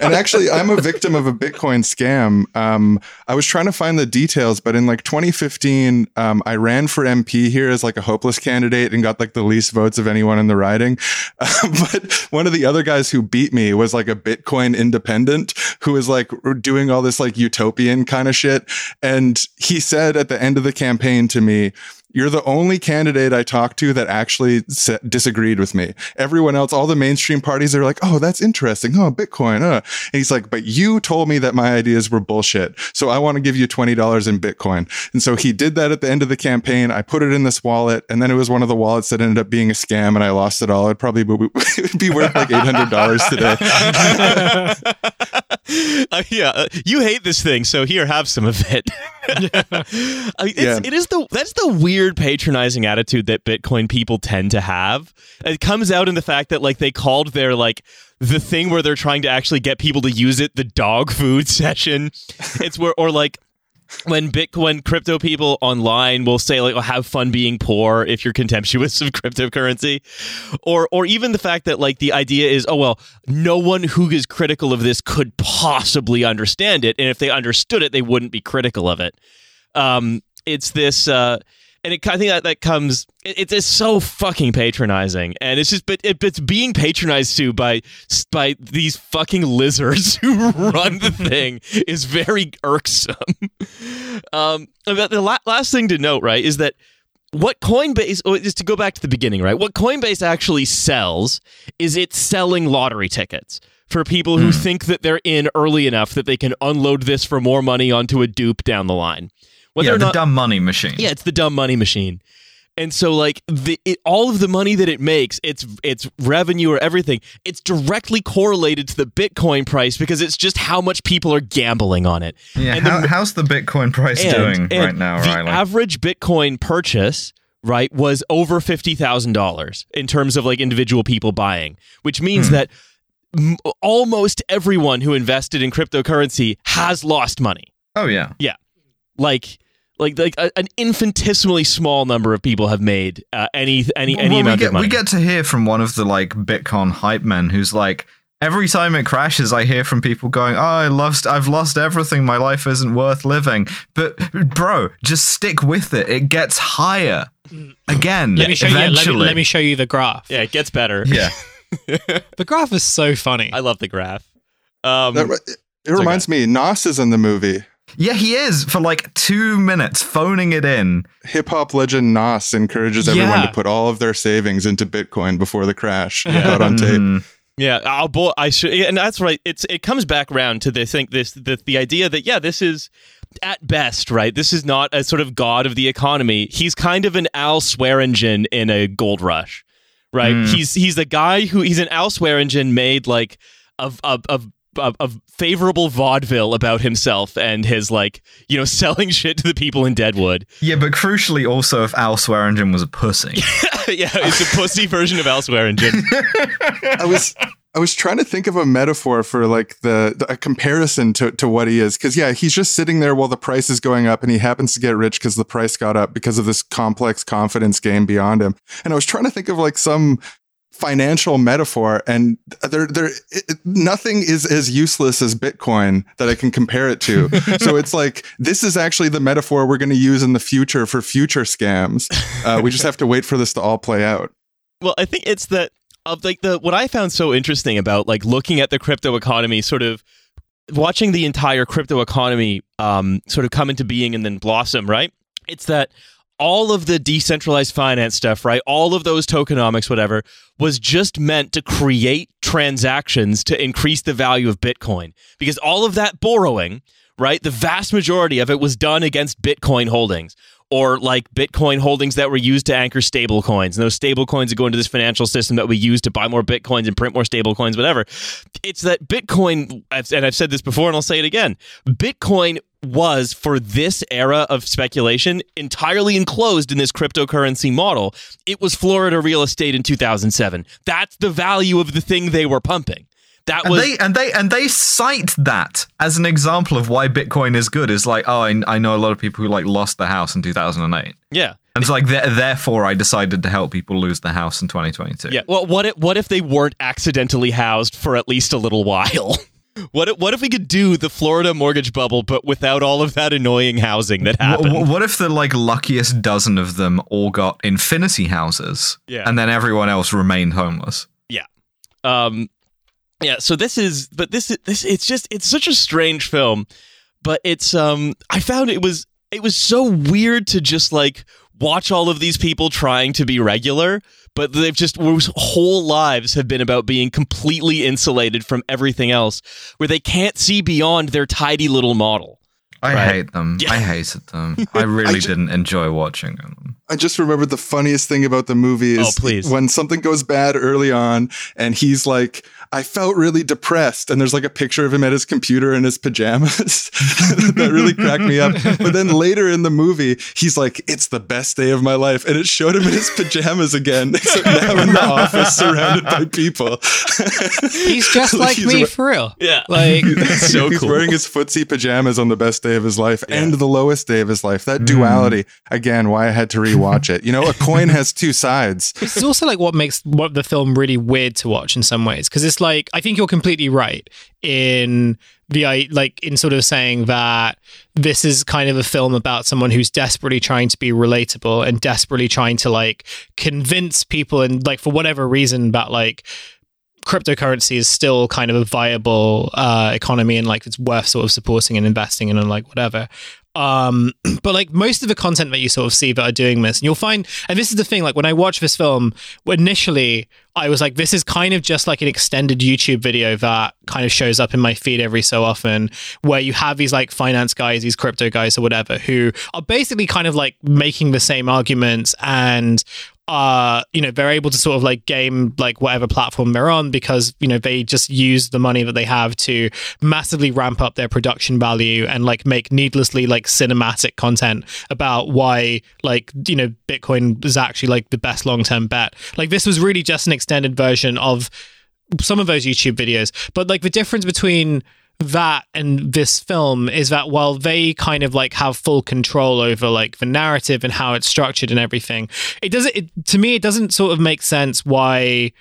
And actually, I'm a victim of a Bitcoin scam. Um, I was trying to find the details, but in like 2015, um, I ran for MP here as like a hopeless candidate and got like the least votes of anyone in the riding. but one of the other guys who beat me was like a Bitcoin independent who was like doing all this like utopian kind of shit. And he said at the end of the campaign to me, you're the only candidate I talked to that actually sa- disagreed with me. Everyone else, all the mainstream parties, are like, "Oh, that's interesting. Oh, Bitcoin." Uh. And he's like, "But you told me that my ideas were bullshit, so I want to give you twenty dollars in Bitcoin." And so he did that at the end of the campaign. I put it in this wallet, and then it was one of the wallets that ended up being a scam, and I lost it all. It'd probably be, be worth like eight hundred dollars today. Uh, yeah, uh, you hate this thing, so here, have some of it. I mean, it's, Yeah. it is the that's the weird patronizing attitude that Bitcoin people tend to have. It comes out in the fact that like they called their like the thing where they're trying to actually get people to use it the dog food session. It's where or like when Bitcoin crypto people online will say like, oh, "Have fun being poor" if you're contemptuous of cryptocurrency, or or even the fact that like the idea is, oh well, no one who is critical of this could possibly understand it, and if they understood it, they wouldn't be critical of it. Um, it's this. Uh, and it, I think that that comes. It, it's so fucking patronizing, and it's just, but it, it's being patronized to by by these fucking lizards who run the thing is very irksome. um, but the la- last thing to note, right, is that what Coinbase oh, is to go back to the beginning, right? What Coinbase actually sells is it's selling lottery tickets for people who think that they're in early enough that they can unload this for more money onto a dupe down the line. Whether yeah, the not, dumb money machine. yeah, it's the dumb money machine. And so like the it, all of the money that it makes, its its revenue or everything, it's directly correlated to the Bitcoin price because it's just how much people are gambling on it. Yeah, And the- how's the Bitcoin price and- doing and right now, the Riley? average Bitcoin purchase, right, was over fifty thousand dollars in terms of like individual people buying, which means Hmm. that m- almost everyone who invested in cryptocurrency has lost money. oh yeah, yeah, Like. Like, like a, an infinitesimally small number of people have made uh, any any any well, amount we get of money. we get to hear from one of the like Bitcoin hype men who's like. Every time it crashes, I hear from people going, "Oh, I lost. I've lost everything. My life isn't worth living." But, bro, just stick with it. It gets higher again. Let me show you. Let me, let me show you the graph. yeah, it gets better. Yeah, The graph is so funny. I love the graph. Um, That, it it reminds me, Nas is in the movie. Yeah, he is for like two minutes phoning it in. Hip hop legend Nas encourages everyone Yeah. to put all of their savings into Bitcoin before the crash. He got on tape. Mm. Yeah, I'll bo- I should, and that's right. It's it comes back around to the think this the the idea that yeah, this is at best right. This is not a sort of god of the economy. He's kind of an Al Swearingen in a gold rush, right? Mm. He's he's the guy who he's an Al Swearingen made like of of of. Of, of favorable vaudeville about himself and his like you know selling shit to the people in Deadwood. Yeah, but crucially, also, if Al Swearingen was a pussy. yeah, it's a pussy version of Al Swearingen. I was I was trying to think of a metaphor for like the, the a comparison to, to what he is because yeah he's just sitting there while the price is going up and he happens to get rich because the price got up because of this complex confidence game beyond him and I was trying to think of like some financial metaphor and there there it, nothing is as useless as bitcoin that i can compare it to so it's like this is actually the metaphor we're going to use in the future for future scams uh, we just have to wait for this to all play out Well, I think it's that of like the what I found so interesting about like looking at the crypto economy, sort of watching the entire crypto economy um, sort of come into being and then blossom. Right? It's that all of the decentralized finance stuff, right? All of those tokenomics, whatever, was just meant to create transactions to increase the value of Bitcoin because all of that borrowing, right? The vast majority of it was done against Bitcoin holdings or like Bitcoin holdings that were used to anchor stable coins. And those stable coins that go into this financial system that we use to buy more Bitcoins and print more stable coins, whatever. It's that Bitcoin, and I've said this before and I'll say it again Bitcoin was for this era of speculation entirely enclosed in this cryptocurrency model. It was Florida real estate in 2007. That's the value of the thing they were pumping. That And was they and they and they cite that as an example of why Bitcoin is good. Is like, oh, I, I know a lot of people who like lost their house in 2008, yeah. and it's like, th- therefore, I decided to help people lose their house in 2022. Yeah. Well, what if what if they weren't accidentally housed for at least a little while? What if, what if we could do the Florida mortgage bubble, but without all of that annoying housing that happened? wh- what if the like luckiest dozen of them all got infinity houses, Yeah. and then everyone else remained homeless? Yeah. Um yeah so this is but this is this it's just it's such a strange film but it's um i found it was it was so weird to just like watch all of these people trying to be regular but they've just whose whole lives have been about being completely insulated from everything else where they can't see beyond their tidy little model I Right. hate them. Yeah. I hated them. I really ju- didn't enjoy watching them. I just remembered the funniest thing about the movie is Oh, please. when something goes bad early on and he's like, I felt really depressed. And there's like a picture of him at his computer in his pajamas. that really cracked me up. But then later in the movie, he's like, it's the best day of my life. And it showed him in his pajamas again, except now in the office surrounded by people. He's just like He's me wa- for real. yeah Like, so he's cool wearing his footsie pajamas on the best day of his life and the lowest day of his life. That duality, again, why I had to rewatch it. You know, a coin has two sides. It's also like what makes what the film really weird to watch in some ways because it's like I think you're completely right in the like in sort of saying that this is kind of a film about someone who's desperately trying to be relatable and desperately trying to like convince people and like for whatever reason that like cryptocurrency is still kind of a viable uh, economy and like it's worth sort of supporting and investing in and like whatever. Um, but like most of the content that you sort of see that are doing this, and you'll find, and this is the thing, like when I watch this film, initially I was like, this is kind of just like an extended YouTube video that kind of shows up in my feed every so often, where you have these like finance guys, these crypto guys or whatever, who are basically kind of like making the same arguments and uh you know they're able to sort of like game like whatever platform they're on because you know they just use the money that they have to massively ramp up their production value and like make needlessly like cinematic content about why like you know bitcoin is actually like the best long-term bet. Like this was really just an extended version of some of those youtube videos but like the difference between that and this film is that while they kind of like have full control over like the narrative and how it's structured and everything it doesn't it, to me it doesn't sort of make sense why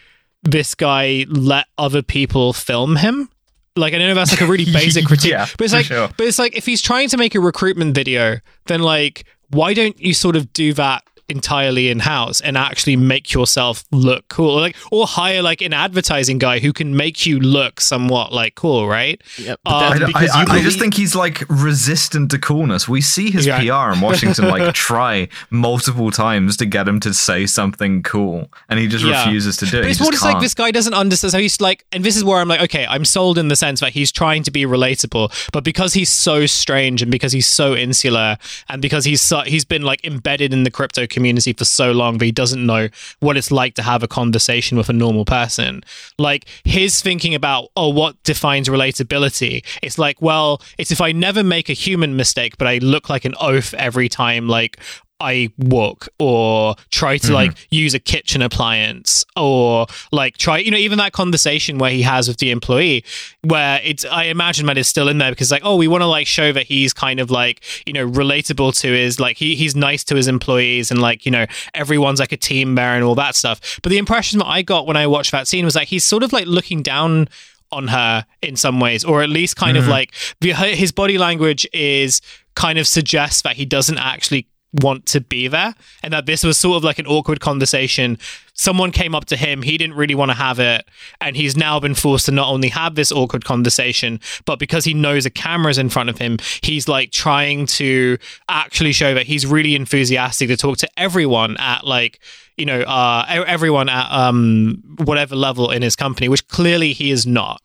this guy let other people film him like I know that's like a really basic critique, Yeah, but it's like, sure. but it's like if he's trying to make a recruitment video, then like, why don't you sort of do that entirely in house and actually make yourself look cool, or like, or hire like an advertising guy who can make you look somewhat like cool, right? yeah, Um, I, that's I- because I- you I just think he's like resistant to coolness. We see his Yeah. PR in Washington like try multiple times to get him to say something cool, and he just Yeah. refuses to do it. But He it's just more just like this guy doesn't understand. So he's like, and this is where I'm like, okay, I'm sold in the sense that he's trying to be relatable, but because he's so strange and because he's so insular and because he's so, he's been like embedded in the crypto community for so long that he doesn't know what it's like to have a conversation with a normal person. Like his thinking about oh, what defines relatability? It's like, well, it's if I never make a human mistake, but I look like an oaf every time, like. I walk or try to like mm-hmm. use a kitchen appliance or like try, you know, even that conversation where he has with the employee, where it's, I imagine that is still in there because like, oh, we want to like show that he's kind of like, you know, relatable to his, like, he, he's nice to his employees and like, you know, everyone's like a team there and all that stuff. But the impression that I got when I watched that scene was like, he's sort of like looking down on her in some ways, or at least kind of mm-hmm. like the, his body language is kind of suggests that he doesn't actually want to be there and that this was sort of like an awkward conversation. Someone came up to him he didn't really want to have it and he's now been forced to not only have this awkward conversation but because he knows a camera's in front of him he's like trying to actually show that he's really enthusiastic to talk to everyone at like you know uh everyone at um whatever level in his company which clearly he is not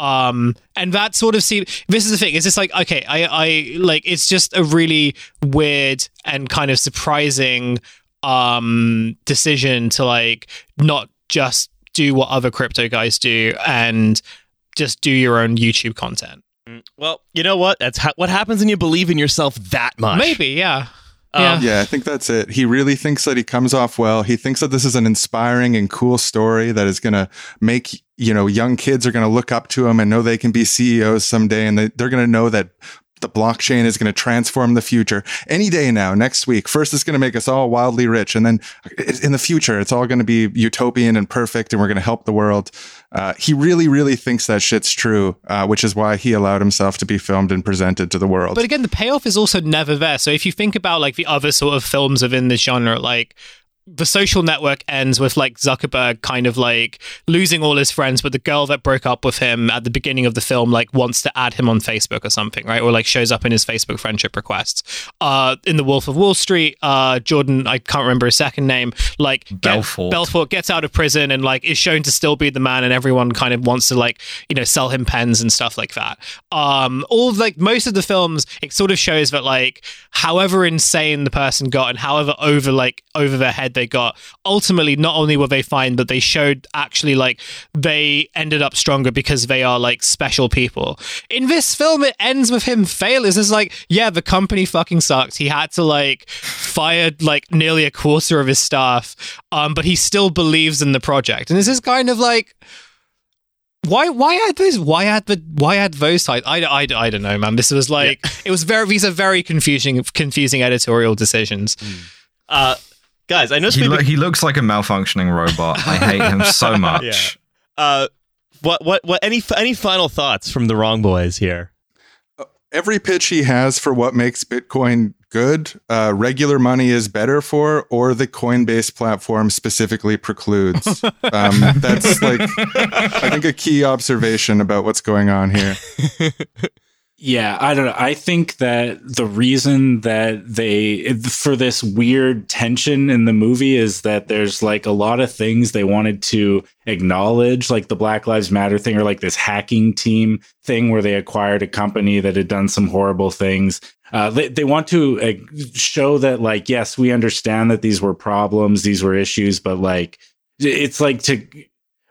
um and that sort of see this is the thing it's just like okay i i like it's just a really weird and kind of surprising um decision to like not just do what other crypto guys do and just do your own youtube content Well, you know what? That's ha- what happens when you believe in yourself that much. Maybe, yeah. Um, yeah. Yeah, I think that's it. He really thinks that he comes off well. He thinks that this is an inspiring and cool story that is going to make, you know, young kids are going to look up to him and know they can be CEOs someday. And they, they're going to know that the blockchain is going to transform the future any day now, next week. First, it's going to make us all wildly rich. And then in the future, it's all going to be utopian and perfect and we're going to help the world. Uh, he really, really thinks that shit's true, uh, which is why he allowed himself to be filmed and presented to the world. But again, the payoff is also never there. So if you think about like the other sort of films within this genre, like the social network ends with like Zuckerberg kind of like losing all his friends, but the girl that broke up with him at the beginning of the film like wants to add him on Facebook or something, right? Or like shows up in his Facebook friendship requests. Uh, in The Wolf of Wall Street, uh, Jordan, I can't remember his second name, like get- Belfort. Belfort gets out of prison and like is shown to still be the man, and everyone kind of wants to like you know sell him pens and stuff like that. Um, all of, like most of the films, it sort of shows that like however insane the person got and however over like over their head they got, ultimately not only were they fine, but they showed actually like they ended up stronger because they are like special people. In this film, it ends with him failing. It's like, yeah, the company fucking sucked. He had to like fire like nearly a quarter of his staff, um, but he still believes in the project. And this is kind of like why why add those why add the why add those types I, I, I don't know man this was like it was very these are very confusing confusing editorial decisions Uh, guys, I know He, maybe, lo- he looks like a malfunctioning robot. I hate him so much. uh, what what what any any final thoughts from the wrong boys here? every pitch he has for what makes Bitcoin good, uh, regular money is better for, or the Coinbase platform specifically precludes. um, that's like, I think, a key observation about what's going on here. Yeah, I don't know. I think that the reason that they for this weird tension in the movie is that there's like a lot of things they wanted to acknowledge, like the Black Lives Matter thing or like this hacking team thing where they acquired a company that had done some horrible things. Uh, they, they want to show that like yes, we understand that these were problems, these were issues, but like it's like to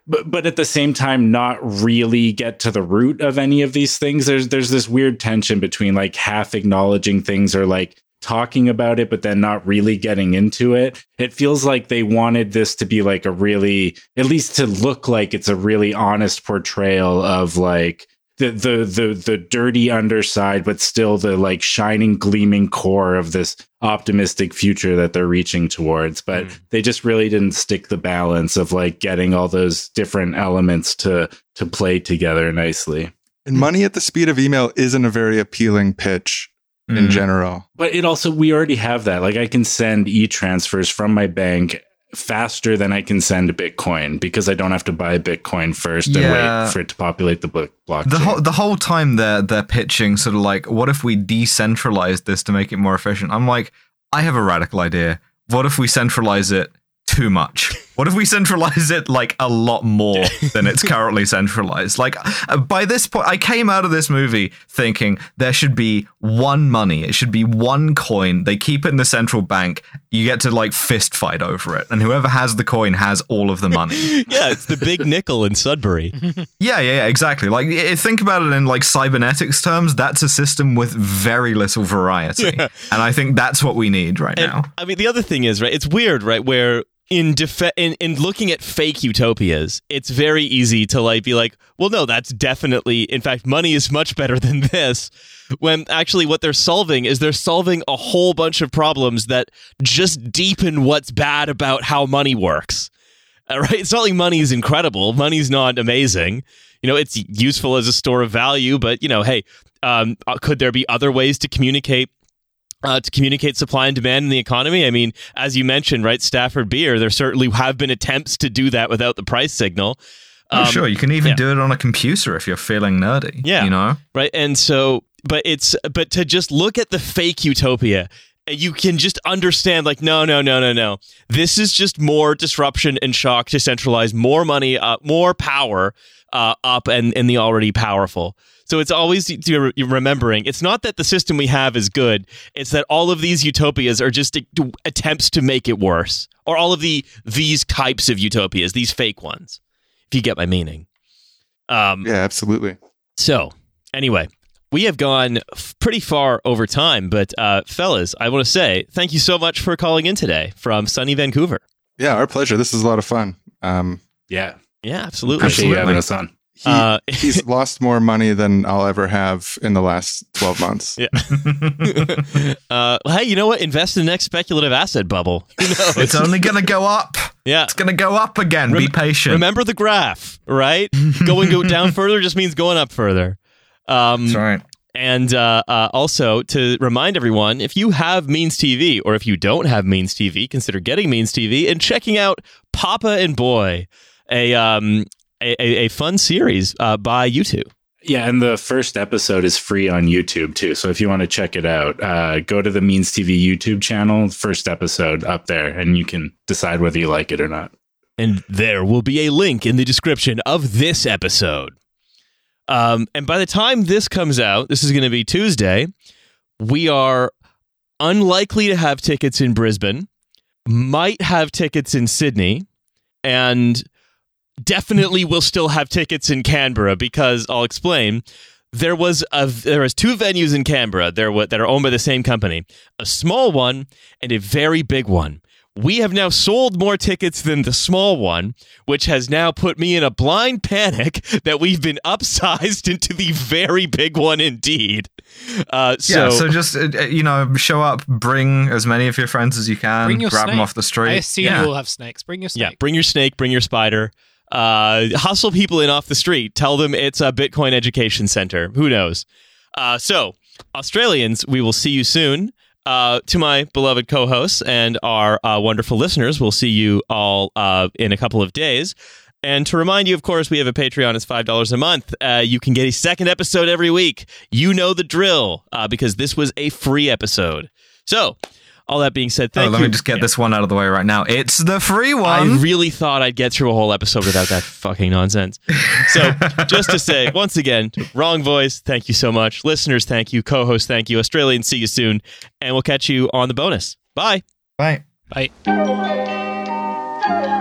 but but at the same time not really get to the root of any of these things. There's there's this weird tension between like half acknowledging things or like talking about it but then not really getting into it. It feels like they wanted this to be like a really at least to look like it's a really honest portrayal of like the the the the dirty underside but still the like shining gleaming core of this optimistic future that they're reaching towards but Mm. they just really didn't stick the balance of like getting all those different elements to to play together nicely And money at the speed of email isn't a very appealing pitch in Mm. general. but it also we already have that like i can send e-transfers from my bank faster than i can send bitcoin because i don't have to buy bitcoin first and Yeah. wait for it to populate the blo- blockchain The whole the whole time they're they're pitching sort of like, what if we decentralize this to make it more efficient? I'm like, I have a radical idea. What if we centralize it too much? What if we centralize it like a lot more than it's currently centralized? Like uh, by this point, I came out of this movie thinking there should be one money. It should be one coin. They keep it in the central bank. You get to like fist fight over it, and whoever has the coin has all of the money. Yeah, it's the big nickel in Sudbury. Yeah, yeah, yeah, exactly. Like, think about it in like cybernetics terms. That's a system with very little variety, Yeah. and I think that's what we need right And, now. I mean, the other thing is, right? It's weird, right? Where in def- in in looking at fake utopias, it's very easy to like be like, well, no, that's definitely. In fact, money is much better than this. When actually, what they're solving is they're solving a whole bunch of problems that just deepen what's bad about how money works. Uh, right? It's not like money is incredible. Money's not amazing. You know, it's useful as a store of value, but you know, hey, um, uh, could there be other ways to communicate uh, to communicate supply and demand in the economy. I mean, as you mentioned, right, Stafford beer, there certainly have been attempts to do that without the price signal. oh, Um, sure, you can even yeah. do it on a computer if you're feeling nerdy. Yeah. you know. right? And so, but it's but to just look at the fake utopia, you can just understand, like, no, no, no, no, no. This is just more disruption and shock to centralize more money, uh, more power uh, up, and and the already powerful. So it's always you're remembering. It's not that the system we have is good. It's that all of these utopias are just attempts to make it worse, or all of the these types of utopias, these fake ones. If you get my meaning. Um, Yeah, absolutely. so, anyway, we have gone f- pretty far over time, but uh, fellas, I want to say thank you so much for calling in today from sunny Vancouver. Yeah, our pleasure. This is a lot of fun. Um, Yeah. Yeah, absolutely. Appreciate you Absolutely. having us on. He, Uh, he's lost more money than I'll ever have in the last 12 months. Yeah. uh, well, hey, you know what? Invest in the next speculative asset bubble. Who knows? it's only going to go up. yeah. It's going to go up again. Be patient. Remember the graph, right? going go down further just means going up further. Um, That's right. And uh, uh, also to remind everyone, if you have Means TV or if you don't have Means TV, consider getting Means TV and checking out Papa and Boy, a um, a, a, fun series uh, by YouTube. Yeah, and the first episode is free on YouTube too. So if you want to check it out, uh, go to the Means TV YouTube channel, first episode up there, and you can decide whether you like it or not. And there will be a link in the description of this episode. Um, and by the time this comes out, this is going to be Tuesday. We are unlikely to have tickets in Brisbane, might have tickets in Sydney, and definitely will still have tickets in Canberra because I'll explain. There was a there was two venues in Canberra there wa- that are owned by the same company, a small one and a very big one. We have now sold more tickets than the small one, which has now put me in a blind panic that we've been upsized into the very big one indeed. Uh, so, yeah, so just uh, uh, you know, show up, bring as many of your friends as you can, Bring your grab them off the street. I assume yeah. you all have snakes. Bring your snake. yeah, bring your snake, bring your spider. Uh, hustle people in off the street. Tell them it's a Bitcoin education center. Who knows? Uh, so, Australians, we will see you soon. Uh, to my beloved co-hosts and our uh, wonderful listeners, we'll see you all uh, in a couple of days. And to remind you, of course, we have a Patreon. It's five dollars a month. Uh, you can get a second episode every week. You know the drill, uh, because this was a free episode. So, all that being said, Oh, thank let you. me just get this one out of the way right now. It's the free one. I really thought I'd get through a whole episode without that fucking nonsense. So, just to say, once again, wrong voice, thank you so much. Listeners, thank you. Co host, thank you. Australians, see you soon. And we'll catch you on the bonus. Bye. Bye. Bye. Thank you.